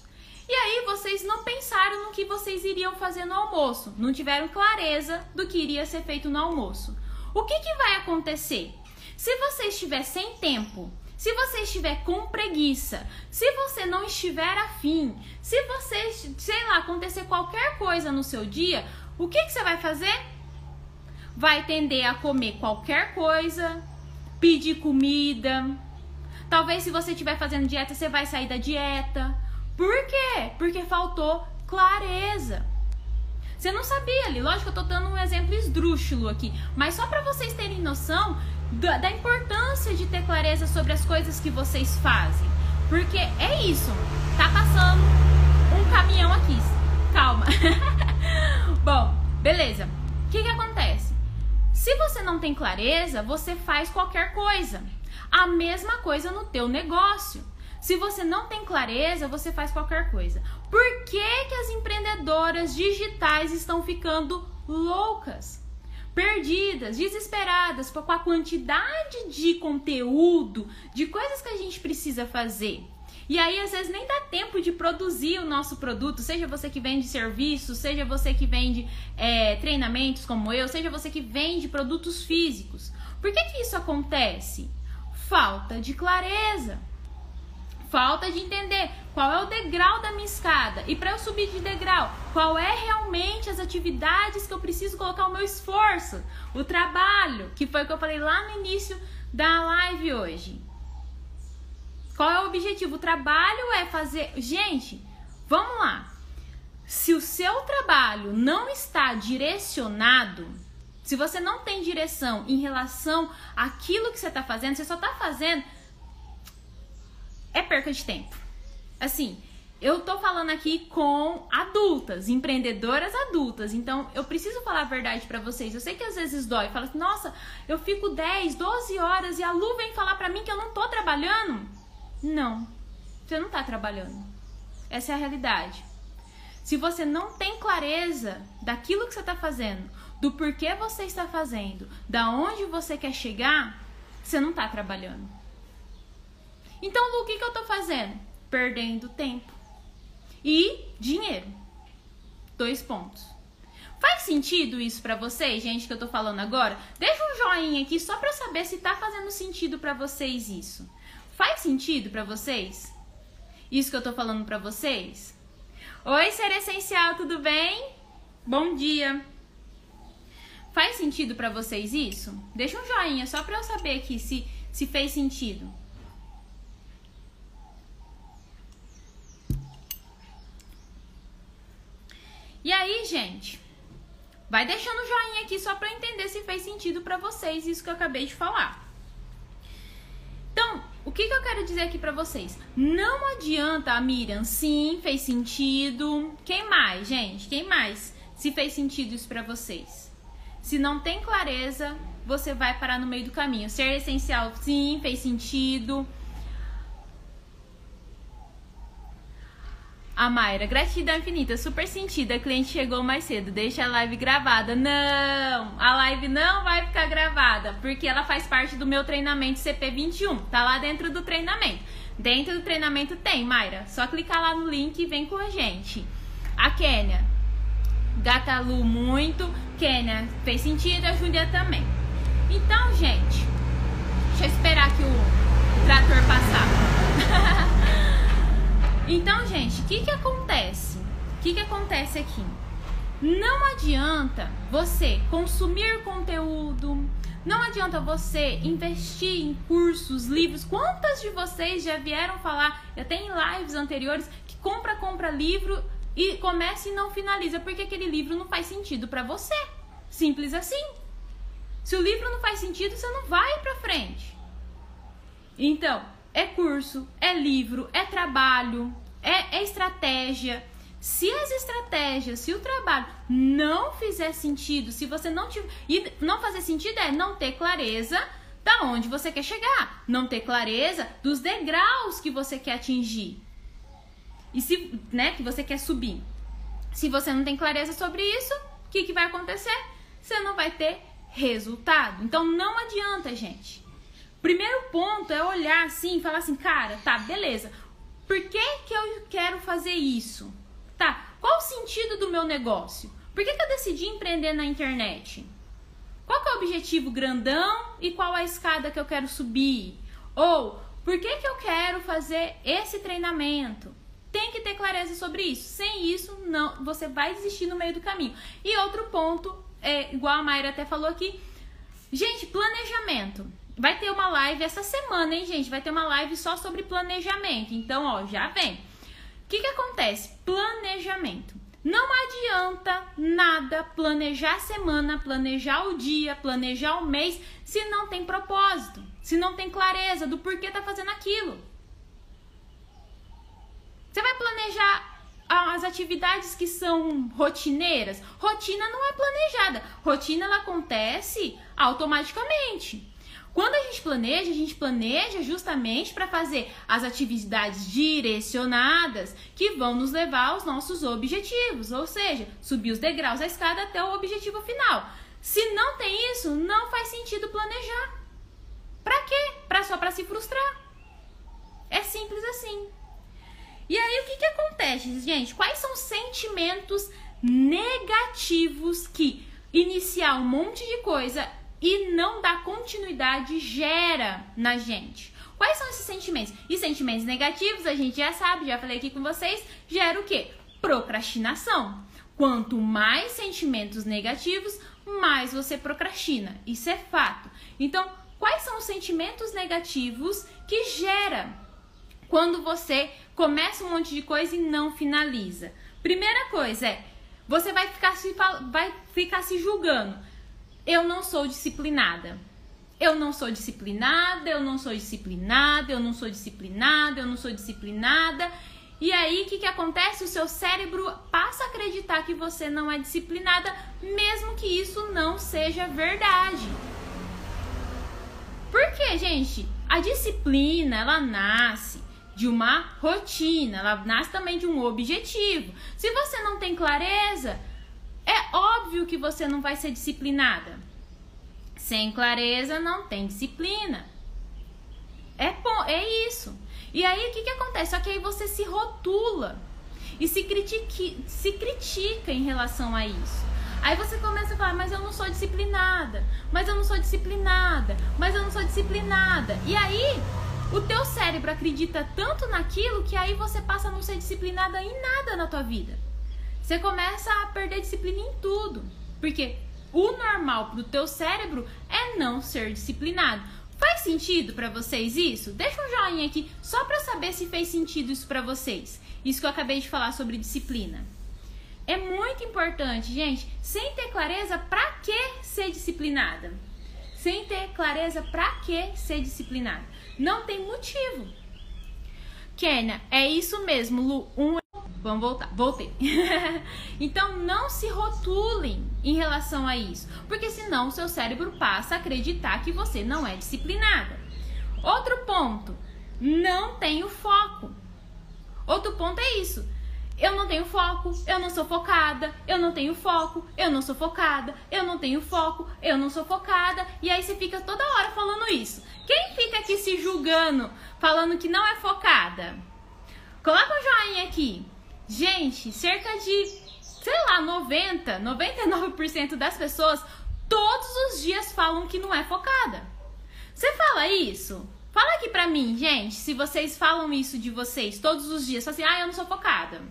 E aí vocês não pensaram no que vocês iriam fazer no almoço, não tiveram clareza do que iria ser feito no almoço. O que, que vai acontecer? Se você estiver sem tempo, se você estiver com preguiça, se você não estiver afim, se você, sei lá, acontecer qualquer coisa no seu dia, o que, que você vai fazer? Vai tender a comer qualquer coisa, pedir comida. Talvez se você estiver fazendo dieta, você vai sair da dieta por quê? Porque faltou clareza. Você não sabia ali, lógico eu tô dando um exemplo esdrúxulo aqui, mas só para vocês terem noção da, da, importância de ter clareza sobre as coisas que vocês fazem. Porque é isso, tá passando um caminhão aqui. Calma. Bom, beleza. O que, que acontece? Se você não tem clareza, você faz qualquer coisa. A mesma coisa no teu negócio. Se você não tem clareza, você faz qualquer coisa. Por que, que as empreendedoras digitais estão ficando loucas? Perdidas, desesperadas com a quantidade de conteúdo, de coisas que a gente precisa fazer. E aí, às vezes, nem dá tempo de produzir o nosso produto, seja você que vende serviços, seja você que vende é, treinamentos como eu, seja você que vende produtos físicos. Por que, que isso acontece? Falta de clareza. Falta de entender qual é o degrau da minha escada. E para eu subir de degrau, qual é realmente as atividades que eu preciso colocar o meu esforço, o trabalho, que foi o que eu falei lá no início da live hoje. Qual é o objetivo? O trabalho é fazer. Gente, vamos lá. Se o seu trabalho não está direcionado, se você não tem direção em relação àquilo que você está fazendo, você só está fazendo, é perca de tempo. Assim, eu tô falando aqui com adultas, empreendedoras adultas. Então, eu preciso falar a verdade para vocês. Eu sei que às vezes dói. Fala assim, nossa, eu fico 10, 12 horas e a Lu vem falar pra mim que eu não tô trabalhando. Não, você não está trabalhando. Essa é a realidade. Se você não tem clareza daquilo que você está fazendo, do porquê você está fazendo, da onde você quer chegar, você não está trabalhando. Então, o que, que eu estou fazendo? Perdendo tempo e dinheiro. Dois pontos. Faz sentido isso para vocês, gente, que eu tô falando agora? Deixa um joinha aqui só para saber se tá fazendo sentido para vocês isso. Faz sentido para vocês? Isso que eu tô falando para vocês? Oi, ser essencial, tudo bem? Bom dia. Faz sentido para vocês isso? Deixa um joinha só para eu saber aqui se se fez sentido. E aí, gente, vai deixando o joinha aqui só para entender se fez sentido para vocês isso que eu acabei de falar. Então, o que, que eu quero dizer aqui para vocês? Não adianta, a Miriam, sim, fez sentido. Quem mais, gente? Quem mais? Se fez sentido isso para vocês? Se não tem clareza, você vai parar no meio do caminho. Ser essencial, sim, fez sentido. A Mayra, gratidão infinita, super sentida. A cliente chegou mais cedo, deixa a live gravada. Não, a live não vai ficar gravada, porque ela faz parte do meu treinamento CP21. Tá lá dentro do treinamento. Dentro do treinamento tem, Mayra. Só clicar lá no link e vem com a gente. A Kênia, Gatalu muito. Kênia, fez sentido, a Júlia também. Então, gente, deixa eu esperar aqui o trator passar. Então, gente, o que, que acontece? O que, que acontece aqui? Não adianta você consumir conteúdo, não adianta você investir em cursos, livros. Quantas de vocês já vieram falar, até em lives anteriores, que compra, compra livro e começa e não finaliza porque aquele livro não faz sentido para você? Simples assim. Se o livro não faz sentido, você não vai para frente. Então, é curso, é livro, é trabalho, é, é estratégia. Se as estratégias, se o trabalho não fizer sentido, se você não tiver. E não fazer sentido é não ter clareza da onde você quer chegar, não ter clareza dos degraus que você quer atingir. E se, né, que você quer subir. Se você não tem clareza sobre isso, o que, que vai acontecer? Você não vai ter resultado. Então não adianta, gente. Primeiro ponto é olhar assim e falar assim, cara, tá, beleza. Por que, que eu quero fazer isso? Tá, qual o sentido do meu negócio? Por que, que eu decidi empreender na internet? Qual é o objetivo grandão e qual a escada que eu quero subir? Ou por que, que eu quero fazer esse treinamento? Tem que ter clareza sobre isso. Sem isso, não, você vai desistir no meio do caminho. E outro ponto, é, igual a Mayra até falou aqui, gente, planejamento. Vai ter uma live essa semana, hein, gente? Vai ter uma live só sobre planejamento. Então, ó, já vem. O que, que acontece? Planejamento. Não adianta nada planejar a semana, planejar o dia, planejar o mês, se não tem propósito, se não tem clareza do porquê tá fazendo aquilo. Você vai planejar as atividades que são rotineiras, rotina não é planejada. Rotina ela acontece automaticamente. Quando a gente planeja, a gente planeja justamente para fazer as atividades direcionadas que vão nos levar aos nossos objetivos, ou seja, subir os degraus da escada até o objetivo final. Se não tem isso, não faz sentido planejar. Para quê? Para só para se frustrar. É simples assim. E aí o que que acontece, gente? Quais são os sentimentos negativos que iniciar um monte de coisa e não dar continuidade gera na gente? Quais são esses sentimentos? E sentimentos negativos, a gente já sabe, já falei aqui com vocês, gera o quê? Procrastinação. Quanto mais sentimentos negativos, mais você procrastina. Isso é fato. Então, quais são os sentimentos negativos que gera quando você começa um monte de coisa e não finaliza? Primeira coisa é, você vai ficar se, vai ficar se julgando. Eu não sou disciplinada. Eu não sou disciplinada, eu não sou disciplinada, eu não sou disciplinada, eu não sou disciplinada. E aí, o que, que acontece? O seu cérebro passa a acreditar que você não é disciplinada, mesmo que isso não seja verdade. Por quê, gente? A disciplina, ela nasce de uma rotina, ela nasce também de um objetivo. Se você não tem clareza, é óbvio que você não vai ser disciplinada. Sem clareza, não tem disciplina. É, é isso. E aí o que, que acontece? Só que aí você se rotula e se, critique, se critica em relação a isso. Aí você começa a falar, mas eu não sou disciplinada, mas eu não sou disciplinada, mas eu não sou disciplinada. E aí o teu cérebro acredita tanto naquilo que aí você passa a não ser disciplinada em nada na tua vida. Você começa a perder disciplina em tudo. Porque o normal pro teu cérebro é não ser disciplinado. Faz sentido para vocês isso? Deixa um joinha aqui só para saber se fez sentido isso para vocês. Isso que eu acabei de falar sobre disciplina. É muito importante, gente, sem ter clareza para que ser disciplinada. Sem ter clareza para que ser disciplinada. Não tem motivo. Kenia, é isso mesmo, Lu. Um Vamos voltar. Voltei. então não se rotulem em relação a isso, porque senão o seu cérebro passa a acreditar que você não é disciplinada. Outro ponto, não tenho foco. Outro ponto é isso. Eu não tenho foco, eu não sou focada, eu não tenho foco, eu não sou focada, eu não tenho foco, eu não sou focada. E aí você fica toda hora falando isso. Quem fica aqui se julgando, falando que não é focada? Coloca um joinha aqui. Gente, cerca de, sei lá, 90, 99% das pessoas todos os dias falam que não é focada. Você fala isso? Fala aqui pra mim, gente, se vocês falam isso de vocês todos os dias, assim, ah, eu não sou focada.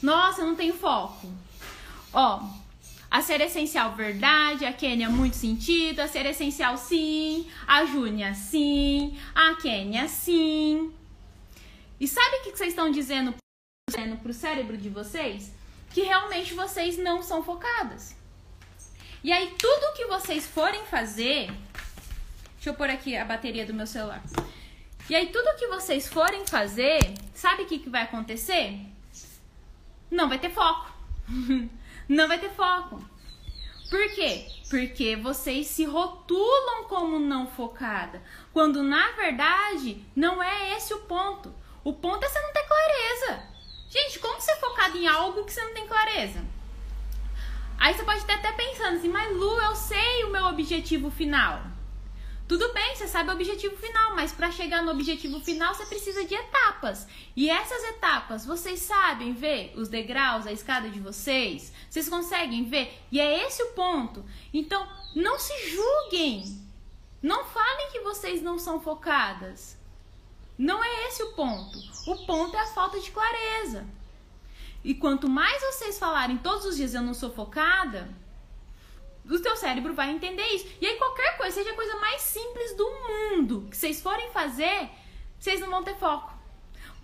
Nossa, eu não tenho foco. Ó, a ser essencial, verdade. A Kênia, muito sentido. A ser essencial, sim. A Júnia, sim. A Kênia, sim. E sabe o que vocês estão dizendo dizendo pro cérebro de vocês que realmente vocês não são focadas. E aí tudo que vocês forem fazer, deixa eu pôr aqui a bateria do meu celular. E aí tudo que vocês forem fazer, sabe o que, que vai acontecer? Não vai ter foco. não vai ter foco. Por quê? Porque vocês se rotulam como não focada, quando na verdade não é esse o ponto. O ponto é você não ter clareza. Gente, como ser focado em algo que você não tem clareza? Aí você pode estar até pensando assim, mas Lu, eu sei o meu objetivo final. Tudo bem, você sabe o objetivo final, mas para chegar no objetivo final você precisa de etapas. E essas etapas, vocês sabem ver os degraus, a escada de vocês? Vocês conseguem ver? E é esse o ponto. Então, não se julguem. Não falem que vocês não são focadas. Não é esse o ponto. O ponto é a falta de clareza. E quanto mais vocês falarem todos os dias eu não sou focada, o seu cérebro vai entender isso. E aí qualquer coisa, seja a coisa mais simples do mundo que vocês forem fazer, vocês não vão ter foco.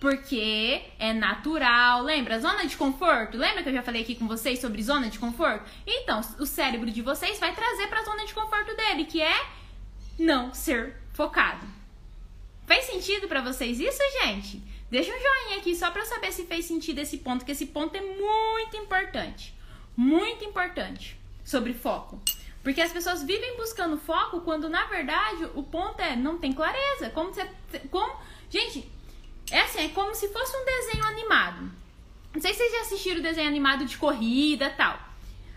Porque é natural. Lembra? Zona de conforto? Lembra que eu já falei aqui com vocês sobre zona de conforto? Então, o cérebro de vocês vai trazer para a zona de conforto dele, que é não ser focado. Faz sentido para vocês isso, gente? Deixa um joinha aqui só para saber se fez sentido esse ponto, que esse ponto é muito importante. Muito importante sobre foco. Porque as pessoas vivem buscando foco quando na verdade o ponto é não tem clareza. Como você como gente, é assim, é como se fosse um desenho animado. Não sei se vocês já assistiram o desenho animado de corrida, tal.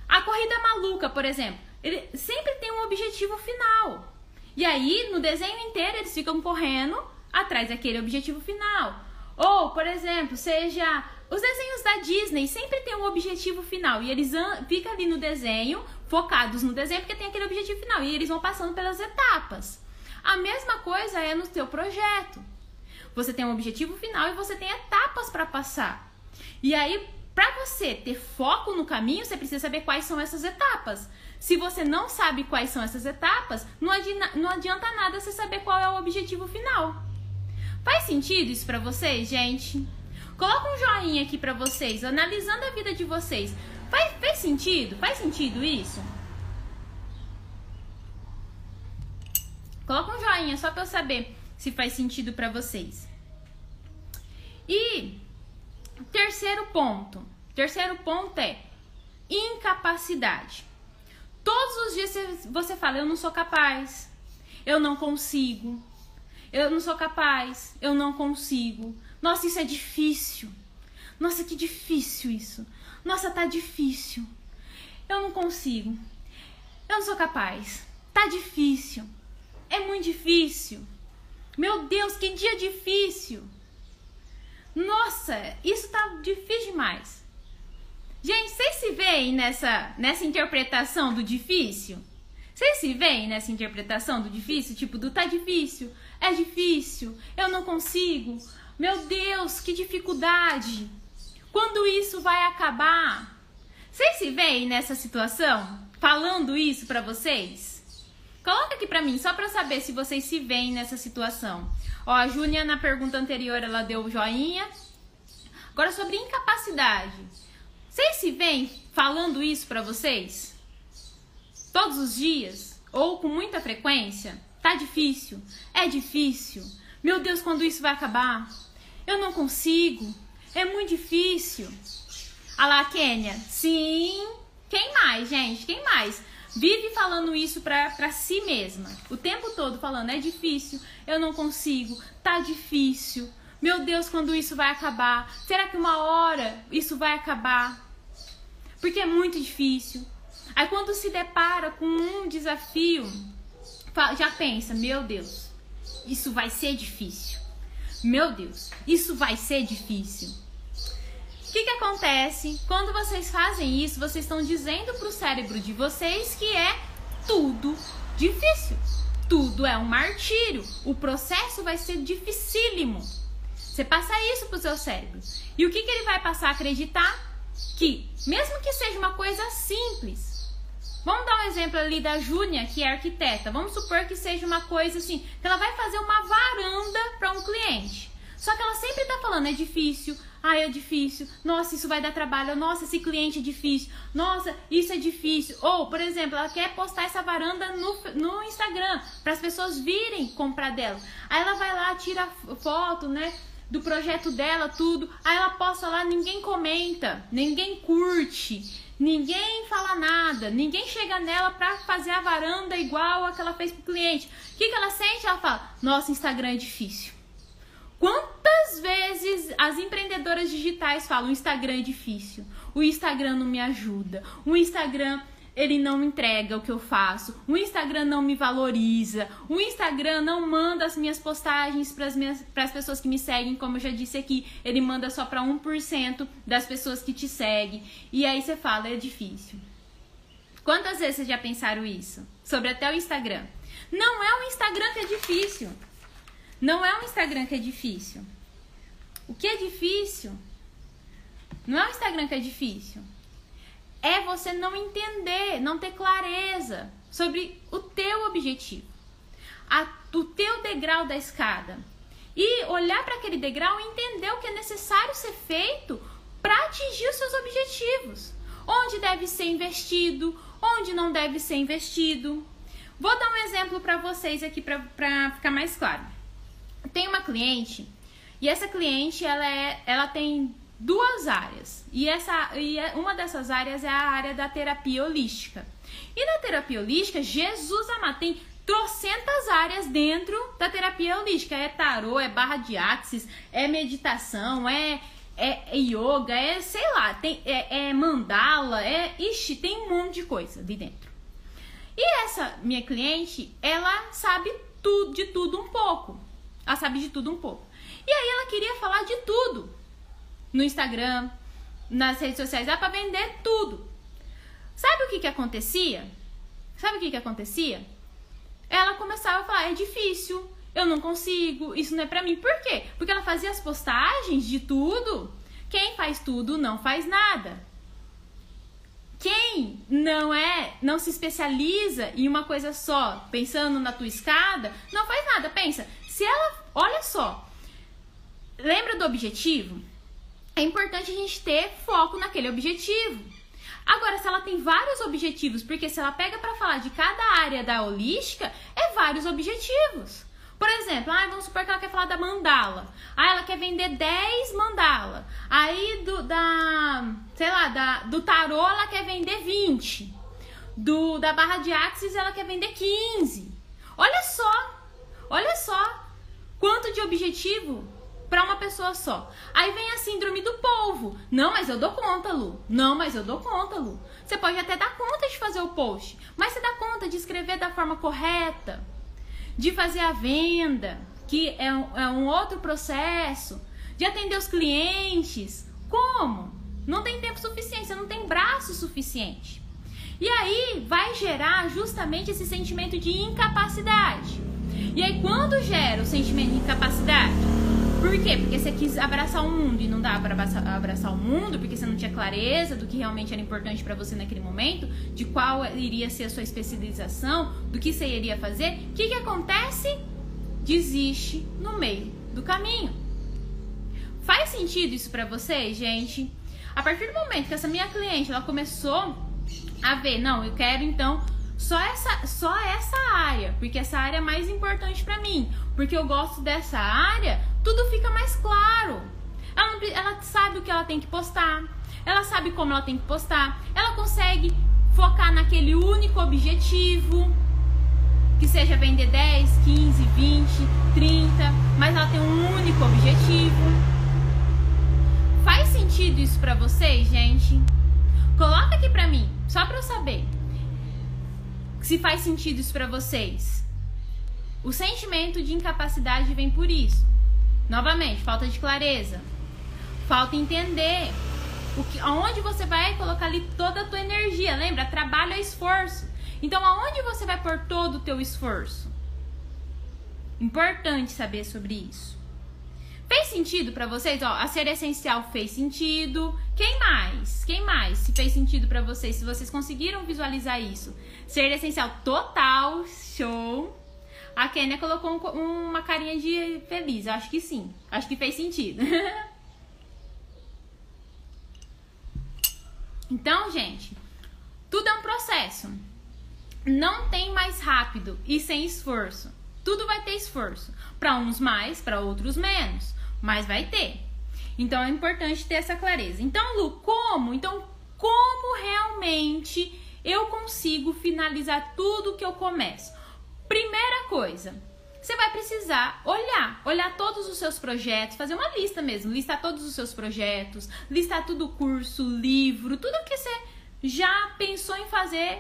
A corrida maluca, por exemplo, ele sempre tem um objetivo final. E aí, no desenho inteiro, eles ficam correndo atrás daquele objetivo final. Ou, por exemplo, seja os desenhos da Disney sempre tem um objetivo final e eles ficam ali no desenho, focados no desenho, porque tem aquele objetivo final e eles vão passando pelas etapas. A mesma coisa é no seu projeto. Você tem um objetivo final e você tem etapas para passar. E aí, para você ter foco no caminho, você precisa saber quais são essas etapas. Se você não sabe quais são essas etapas, não adianta, não adianta nada você saber qual é o objetivo final. Faz sentido isso para vocês, gente? Coloca um joinha aqui para vocês, analisando a vida de vocês. Faz, faz sentido? Faz sentido isso? Coloca um joinha só para eu saber se faz sentido para vocês. E terceiro ponto. Terceiro ponto é incapacidade. Todos os dias você fala: Eu não sou capaz, eu não consigo, eu não sou capaz, eu não consigo. Nossa, isso é difícil. Nossa, que difícil isso. Nossa, tá difícil. Eu não consigo. Eu não sou capaz. Tá difícil. É muito difícil. Meu Deus, que dia difícil. Nossa, isso tá difícil demais. Gente, vocês se veem nessa, nessa interpretação do difícil? Vocês se veem nessa interpretação do difícil? Tipo, do tá difícil, é difícil, eu não consigo. Meu Deus, que dificuldade. Quando isso vai acabar? Vocês se veem nessa situação? Falando isso para vocês? Coloca aqui para mim, só para saber se vocês se veem nessa situação. Ó, a Júnia na pergunta anterior ela deu o joinha. Agora sobre incapacidade. Vocês se veem falando isso para vocês? Todos os dias? Ou com muita frequência? Tá difícil? É difícil? Meu Deus, quando isso vai acabar? Eu não consigo? É muito difícil. A lá, Kênia. Sim. Quem mais, gente? Quem mais? Vive falando isso pra si mesma. O tempo todo falando, é difícil, eu não consigo, tá difícil. Meu Deus, quando isso vai acabar? Será que uma hora isso vai acabar? Porque é muito difícil. Aí quando se depara com um desafio, já pensa, meu Deus, isso vai ser difícil. Meu Deus, isso vai ser difícil. O que, que acontece? Quando vocês fazem isso, vocês estão dizendo para o cérebro de vocês que é tudo difícil. Tudo é um martírio. O processo vai ser dificílimo. Você passa isso para o seu cérebro. E o que, que ele vai passar a acreditar? Que, mesmo que seja uma coisa simples, vamos dar um exemplo ali da Júnia, que é arquiteta. Vamos supor que seja uma coisa assim, que ela vai fazer uma varanda para um cliente. Só que ela sempre tá falando, é difícil, ah, é difícil, nossa, isso vai dar trabalho, nossa, esse cliente é difícil, nossa, isso é difícil. Ou, por exemplo, ela quer postar essa varanda no, no Instagram, para as pessoas virem comprar dela. Aí ela vai lá, tira foto, né? Do projeto dela, tudo. Aí ela posta lá, ninguém comenta, ninguém curte, ninguém fala nada, ninguém chega nela pra fazer a varanda igual a que ela fez pro cliente. O que, que ela sente? Ela fala: Nossa, Instagram é difícil. Quantas vezes as empreendedoras digitais falam: Instagram é difícil, o Instagram não me ajuda, o Instagram ele não entrega o que eu faço, o Instagram não me valoriza, o Instagram não manda as minhas postagens para as pessoas que me seguem, como eu já disse aqui, ele manda só para 1% das pessoas que te seguem. E aí você fala, é difícil. Quantas vezes vocês já pensaram isso? Sobre até o Instagram. Não é o Instagram que é difícil. Não é o Instagram que é difícil. O que é difícil? Não é o Instagram que é difícil é você não entender, não ter clareza sobre o teu objetivo, a, o teu degrau da escada. E olhar para aquele degrau e entender o que é necessário ser feito para atingir os seus objetivos. Onde deve ser investido, onde não deve ser investido. Vou dar um exemplo para vocês aqui para ficar mais claro. Tem uma cliente E essa cliente, ela, é, ela tem duas áreas. E, essa, e é, uma dessas áreas é a área da terapia holística. E na terapia holística, Jesus amado, tem trocentas áreas dentro da terapia holística. É tarô, é barra de axis, é meditação, é, é, é yoga, é sei lá, tem, é, é mandala, é. Ixi, tem um monte de coisa ali dentro. E essa minha cliente, ela sabe tudo, de tudo um pouco. Ela sabe de tudo um pouco. E aí ela queria falar de tudo. No Instagram, nas redes sociais, dá pra vender tudo. Sabe o que que acontecia? Sabe o que que acontecia? Ela começava a falar, é difícil, eu não consigo, isso não é pra mim. Por quê? Porque ela fazia as postagens de tudo. Quem faz tudo não faz nada. Quem não é, não se especializa em uma coisa só, pensando na tua escada, não faz nada. Pensa, se ela, olha só, lembra do objetivo? É importante a gente ter foco naquele objetivo. Agora, se ela tem vários objetivos, porque se ela pega para falar de cada área da holística, é vários objetivos. Por exemplo, ah, vamos supor que ela quer falar da mandala. Ah, ela quer vender 10 mandala. Aí do da, sei lá, da, do tarô ela quer vender 20. Do da barra de axis ela quer vender 15. Olha só. Olha só quanto de objetivo para uma pessoa só. Aí vem a síndrome do polvo. Não, mas eu dou conta, Lu. Não, mas eu dou conta, Lu. Você pode até dar conta de fazer o post, mas você dá conta de escrever da forma correta, de fazer a venda, que é um, é um outro processo, de atender os clientes. Como? Não tem tempo suficiente, você não tem braço suficiente. E aí vai gerar justamente esse sentimento de incapacidade. E aí, quando gera o sentimento de incapacidade? Por quê? Porque você quis abraçar o mundo e não dava para abraçar, abraçar, o mundo, porque você não tinha clareza do que realmente era importante para você naquele momento, de qual iria ser a sua especialização, do que você iria fazer. O que, que acontece? Desiste no meio do caminho. Faz sentido isso para vocês, gente? A partir do momento que essa minha cliente ela começou a ver, não, eu quero então só essa, só essa área, porque essa área é mais importante para mim, porque eu gosto dessa área, tudo fica mais claro. Ela, ela sabe o que ela tem que postar, ela sabe como ela tem que postar, ela consegue focar naquele único objetivo, que seja vender 10, 15, 20, 30, mas ela tem um único objetivo. Faz sentido isso para vocês, gente? Coloca aqui pra mim, só pra eu saber se faz sentido isso para vocês. O sentimento de incapacidade vem por isso. Novamente, falta de clareza. Falta entender o que, aonde você vai colocar ali toda a tua energia. Lembra? Trabalho é esforço. Então, aonde você vai pôr todo o teu esforço? Importante saber sobre isso. Fez sentido para vocês? Ó, a ser essencial fez sentido. Quem mais? Quem mais? Se fez sentido para vocês, se vocês conseguiram visualizar isso. Ser essencial total, show. A Kênia colocou um, uma carinha de feliz. Acho que sim. Acho que fez sentido. então, gente, tudo é um processo. Não tem mais rápido e sem esforço. Tudo vai ter esforço. Para uns mais, para outros menos mas vai ter. Então é importante ter essa clareza. Então, Lu, como? Então, como realmente eu consigo finalizar tudo que eu começo? Primeira coisa, você vai precisar olhar, olhar todos os seus projetos, fazer uma lista mesmo, listar todos os seus projetos, listar tudo o curso, livro, tudo que você já pensou em fazer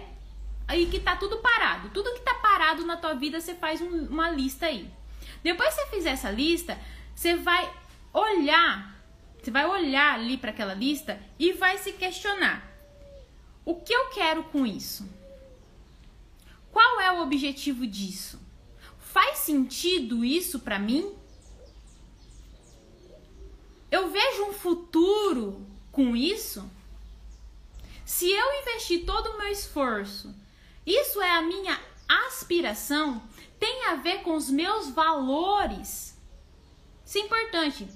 e que tá tudo parado. Tudo que tá parado na tua vida, você faz um, uma lista aí. Depois que você fizer essa lista, você vai olhar, você vai olhar ali para aquela lista e vai se questionar: o que eu quero com isso? Qual é o objetivo disso? Faz sentido isso para mim? Eu vejo um futuro com isso? Se eu investir todo o meu esforço, isso é a minha aspiração? Tem a ver com os meus valores? Isso é importante.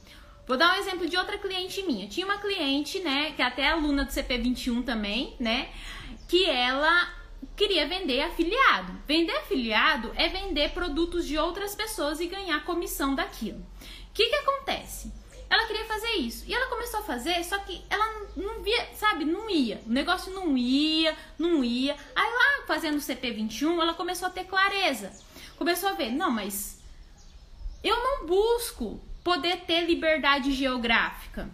Vou dar um exemplo de outra cliente minha. Tinha uma cliente, né, que é até aluna do CP21 também, né, que ela queria vender afiliado. Vender afiliado é vender produtos de outras pessoas e ganhar comissão daquilo. O que que acontece? Ela queria fazer isso. E ela começou a fazer, só que ela não via, sabe, não ia. O negócio não ia, não ia. Aí lá, fazendo o CP21, ela começou a ter clareza. Começou a ver, não, mas eu não busco poder ter liberdade geográfica.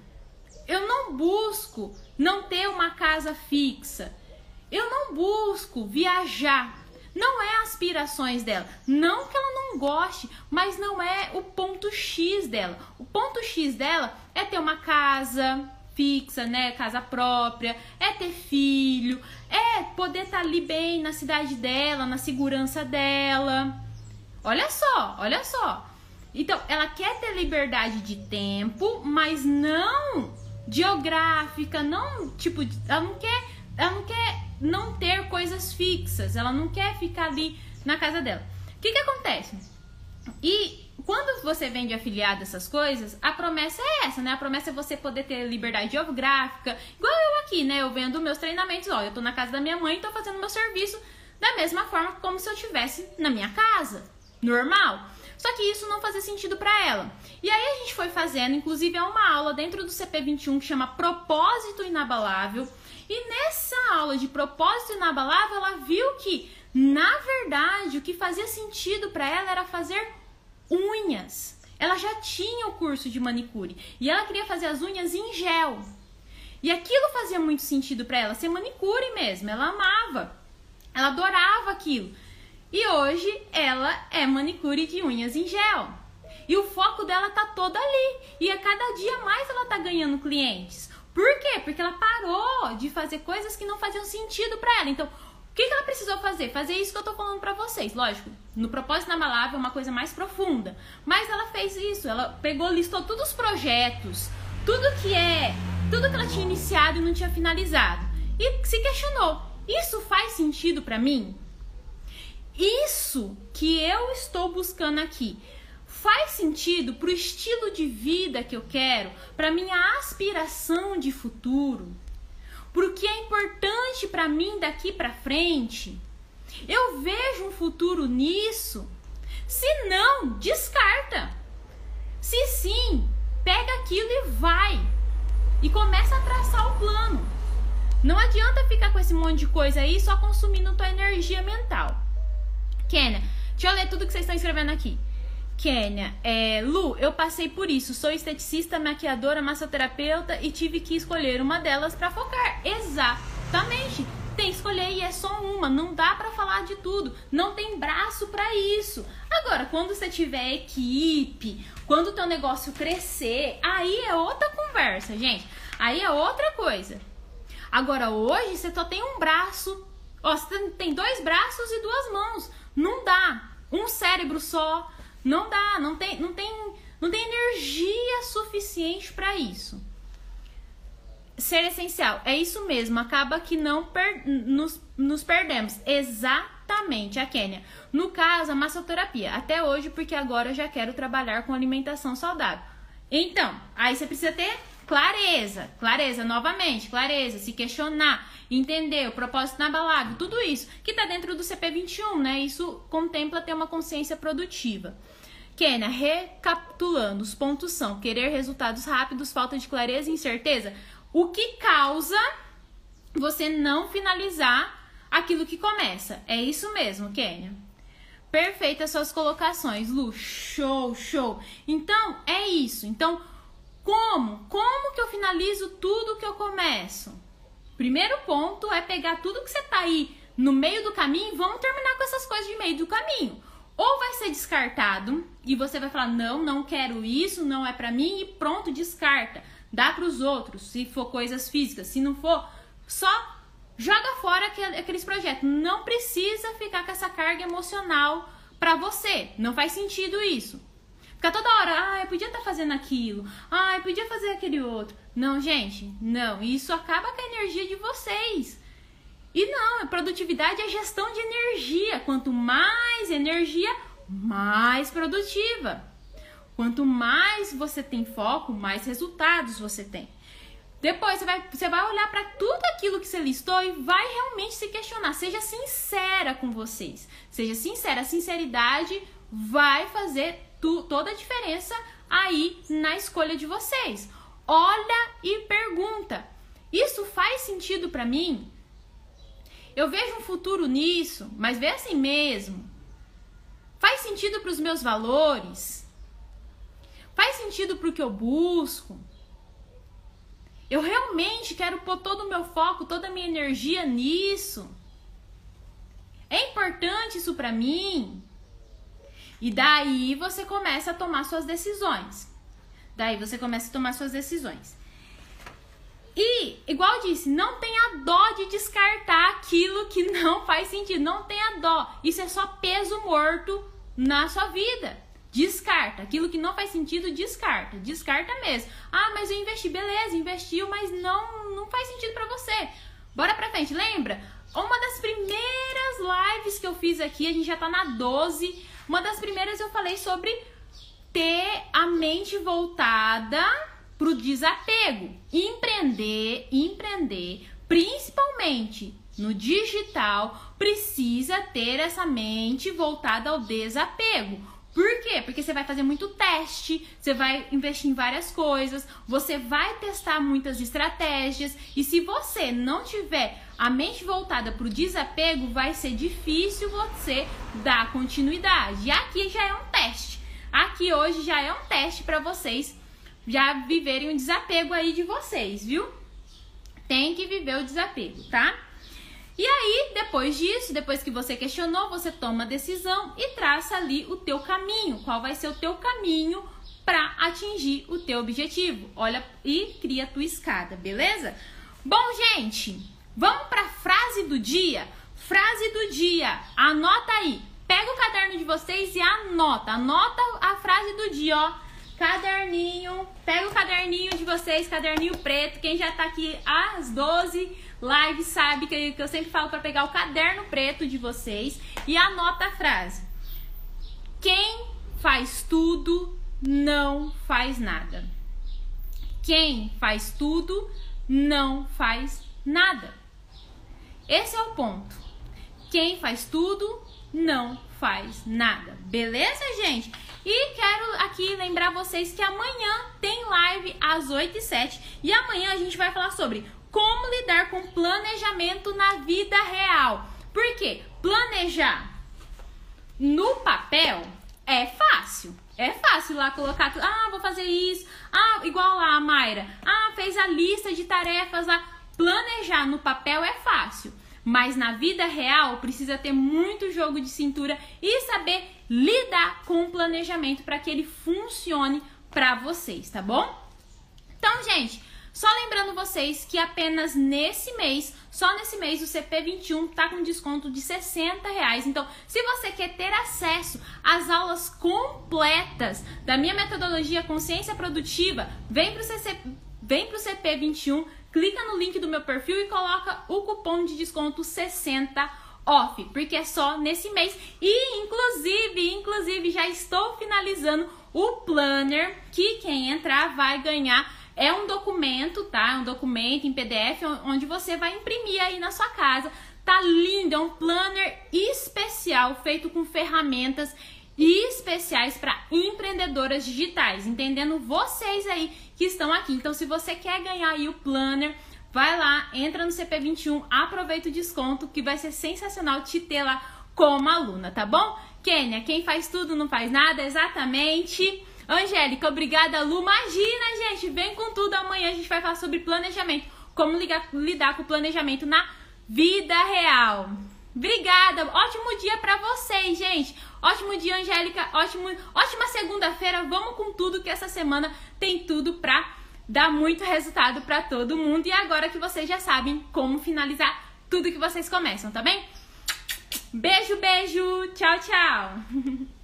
Eu não busco não ter uma casa fixa. Eu não busco viajar. Não é aspirações dela. Não que ela não goste, mas não é o ponto X dela. O ponto X dela é ter uma casa fixa, né? Casa própria, é ter filho, é poder estar tá ali bem na cidade dela, na segurança dela. Olha só, olha só. Então, ela quer ter liberdade de tempo, mas não geográfica, não tipo, ela não quer, ela não quer não ter coisas fixas, ela não quer ficar ali na casa dela. O que que acontece? E quando você vende afiliado essas coisas, a promessa é essa, né? A promessa é você poder ter liberdade geográfica, igual eu aqui, né? Eu vendo meus treinamentos, ó, eu tô na casa da minha mãe e tô fazendo meu serviço da mesma forma como se eu estivesse na minha casa, normal. Só que isso não fazia sentido para ela. E aí a gente foi fazendo, inclusive é uma aula dentro do CP21 que chama Propósito Inabalável. E nessa aula de propósito inabalável, ela viu que, na verdade, o que fazia sentido para ela era fazer unhas. Ela já tinha o curso de manicure e ela queria fazer as unhas em gel. E aquilo fazia muito sentido para ela, ser manicure mesmo. Ela amava, ela adorava aquilo. E hoje ela é manicure de unhas em gel. E o foco dela tá todo ali. E a cada dia mais ela tá ganhando clientes. Por quê? Porque ela parou de fazer coisas que não faziam sentido para ela. Então, o que, que ela precisou fazer? Fazer isso que eu tô falando para vocês. Lógico, no propósito na palavra é uma coisa mais profunda. Mas ela fez isso. Ela pegou, listou todos os projetos, tudo que é, tudo que ela tinha iniciado e não tinha finalizado. E se questionou: isso faz sentido para mim? isso que eu estou buscando aqui faz sentido para o estilo de vida que eu quero, para minha aspiração de futuro, para o que é importante para mim daqui para frente? Eu vejo um futuro nisso? Se não, descarta. Se sim, pega aquilo e vai. E começa a traçar o plano. Não adianta ficar com esse monte de coisa aí só consumindo tua energia mental. Kênia, deixa eu ler tudo que vocês estão escrevendo aqui. Kênia, é, Lu, eu passei por isso. Sou esteticista, maquiadora, massoterapeuta e tive que escolher uma delas para focar. Exatamente. Tem que escolher e é só uma. Não dá para falar de tudo. Não tem braço para isso. Agora, quando você tiver equipe, quando o teu negócio crescer, aí é outra conversa, gente. Aí é outra coisa. Agora, hoje você só tem um braço. Ó, você tem dois braços e duas mãos. Não dá. Um cérebro só não dá, não tem, não tem, não tem energia suficiente para isso. Ser essencial, é isso mesmo, acaba que não per, nos, nos perdemos. Exatamente, a Kênia. No caso, a massoterapia, até hoje, porque agora eu já quero trabalhar com alimentação saudável. Então, aí você precisa ter clareza, clareza, novamente, clareza, se questionar entender o propósito inabalável, tudo isso que está dentro do CP21, né? Isso contempla ter uma consciência produtiva. Kênia, recapitulando, os pontos são querer resultados rápidos, falta de clareza e incerteza. O que causa você não finalizar aquilo que começa? É isso mesmo, Kênia. Perfeitas suas colocações, Lu. Show, show. Então, é isso. Então, como? Como que eu finalizo tudo que eu começo? Primeiro ponto é pegar tudo que você tá aí no meio do caminho vamos terminar com essas coisas de meio do caminho. Ou vai ser descartado e você vai falar: "Não, não quero isso, não é para mim" e pronto, descarta. Dá para os outros, se for coisas físicas, se não for, só joga fora aqueles projetos. Não precisa ficar com essa carga emocional para você. Não faz sentido isso. Ficar toda hora, ah, eu podia estar tá fazendo aquilo, ah, eu podia fazer aquele outro. Não, gente, não. Isso acaba com a energia de vocês. E não, produtividade é gestão de energia. Quanto mais energia, mais produtiva. Quanto mais você tem foco, mais resultados você tem. Depois você vai, você vai olhar para tudo aquilo que você listou e vai realmente se questionar. Seja sincera com vocês. Seja sincera. A sinceridade vai fazer tu, toda a diferença aí na escolha de vocês. Olha e pergunta: isso faz sentido para mim? Eu vejo um futuro nisso, mas vê assim mesmo. Faz sentido para os meus valores? Faz sentido para o que eu busco? Eu realmente quero pôr todo o meu foco, toda a minha energia nisso? É importante isso para mim? E daí você começa a tomar suas decisões. Daí você começa a tomar suas decisões. E, igual eu disse, não tenha dó de descartar aquilo que não faz sentido. Não tenha dó. Isso é só peso morto na sua vida. Descarta. Aquilo que não faz sentido, descarta. Descarta mesmo. Ah, mas eu investi. Beleza, investiu, mas não, não faz sentido para você. Bora pra frente. Lembra? Uma das primeiras lives que eu fiz aqui, a gente já tá na 12. Uma das primeiras eu falei sobre ter a mente voltada para o desapego. Empreender, empreender, principalmente no digital, precisa ter essa mente voltada ao desapego. Por quê? Porque você vai fazer muito teste, você vai investir em várias coisas, você vai testar muitas estratégias e se você não tiver a mente voltada para o desapego, vai ser difícil você dar continuidade. E aqui já é um teste. Aqui hoje já é um teste para vocês já viverem o desapego aí de vocês, viu? Tem que viver o desapego, tá? E aí, depois disso, depois que você questionou, você toma a decisão e traça ali o teu caminho. Qual vai ser o teu caminho para atingir o teu objetivo? Olha e cria a tua escada, beleza? Bom, gente, vamos para a frase do dia. Frase do dia. Anota aí. Pega o caderno de vocês e anota. Anota a frase do dia, ó caderninho. Pega o caderninho de vocês, caderninho preto. Quem já tá aqui às 12 lives sabe que, que eu sempre falo para pegar o caderno preto de vocês e anota a frase. Quem faz tudo não faz nada. Quem faz tudo não faz nada. Esse é o ponto. Quem faz tudo não faz nada. Beleza, gente? E quero aqui lembrar vocês que amanhã tem live às 8 e 7 e amanhã a gente vai falar sobre como lidar com planejamento na vida real. Por quê? Planejar no papel é fácil. É fácil lá colocar, ah, vou fazer isso. Ah, igual lá a Mayra. Ah, fez a lista de tarefas lá. Planejar no papel é fácil. Mas na vida real precisa ter muito jogo de cintura e saber lidar com o planejamento para que ele funcione para vocês, tá bom? Então, gente, só lembrando vocês que apenas nesse mês, só nesse mês, o CP21 tá com desconto de 60 reais. Então, se você quer ter acesso às aulas completas da minha metodologia Consciência Produtiva, vem pro, CC, vem pro CP21 clica no link do meu perfil e coloca o cupom de desconto 60 off, porque é só nesse mês. E inclusive, inclusive já estou finalizando o planner que quem entrar vai ganhar é um documento, tá? Um documento em PDF onde você vai imprimir aí na sua casa. Tá lindo, é um planner especial feito com ferramentas especiais para empreendedoras digitais, entendendo vocês aí que estão aqui. Então, se você quer ganhar aí o planner, vai lá, entra no CP21, aproveita o desconto que vai ser sensacional te ter lá como aluna, tá bom? Kênia, quem faz tudo não faz nada, exatamente. Angélica, obrigada, Lu. Imagina, gente, vem com tudo. Amanhã a gente vai falar sobre planejamento, como ligar, lidar com o planejamento na vida real. Obrigada, ótimo dia para vocês, gente. Ótimo dia, Angélica. Ótimo, ótima segunda-feira. Vamos com tudo que essa semana tem tudo pra dar muito resultado para todo mundo. E agora que vocês já sabem como finalizar tudo que vocês começam, tá bem? Beijo, beijo. Tchau, tchau.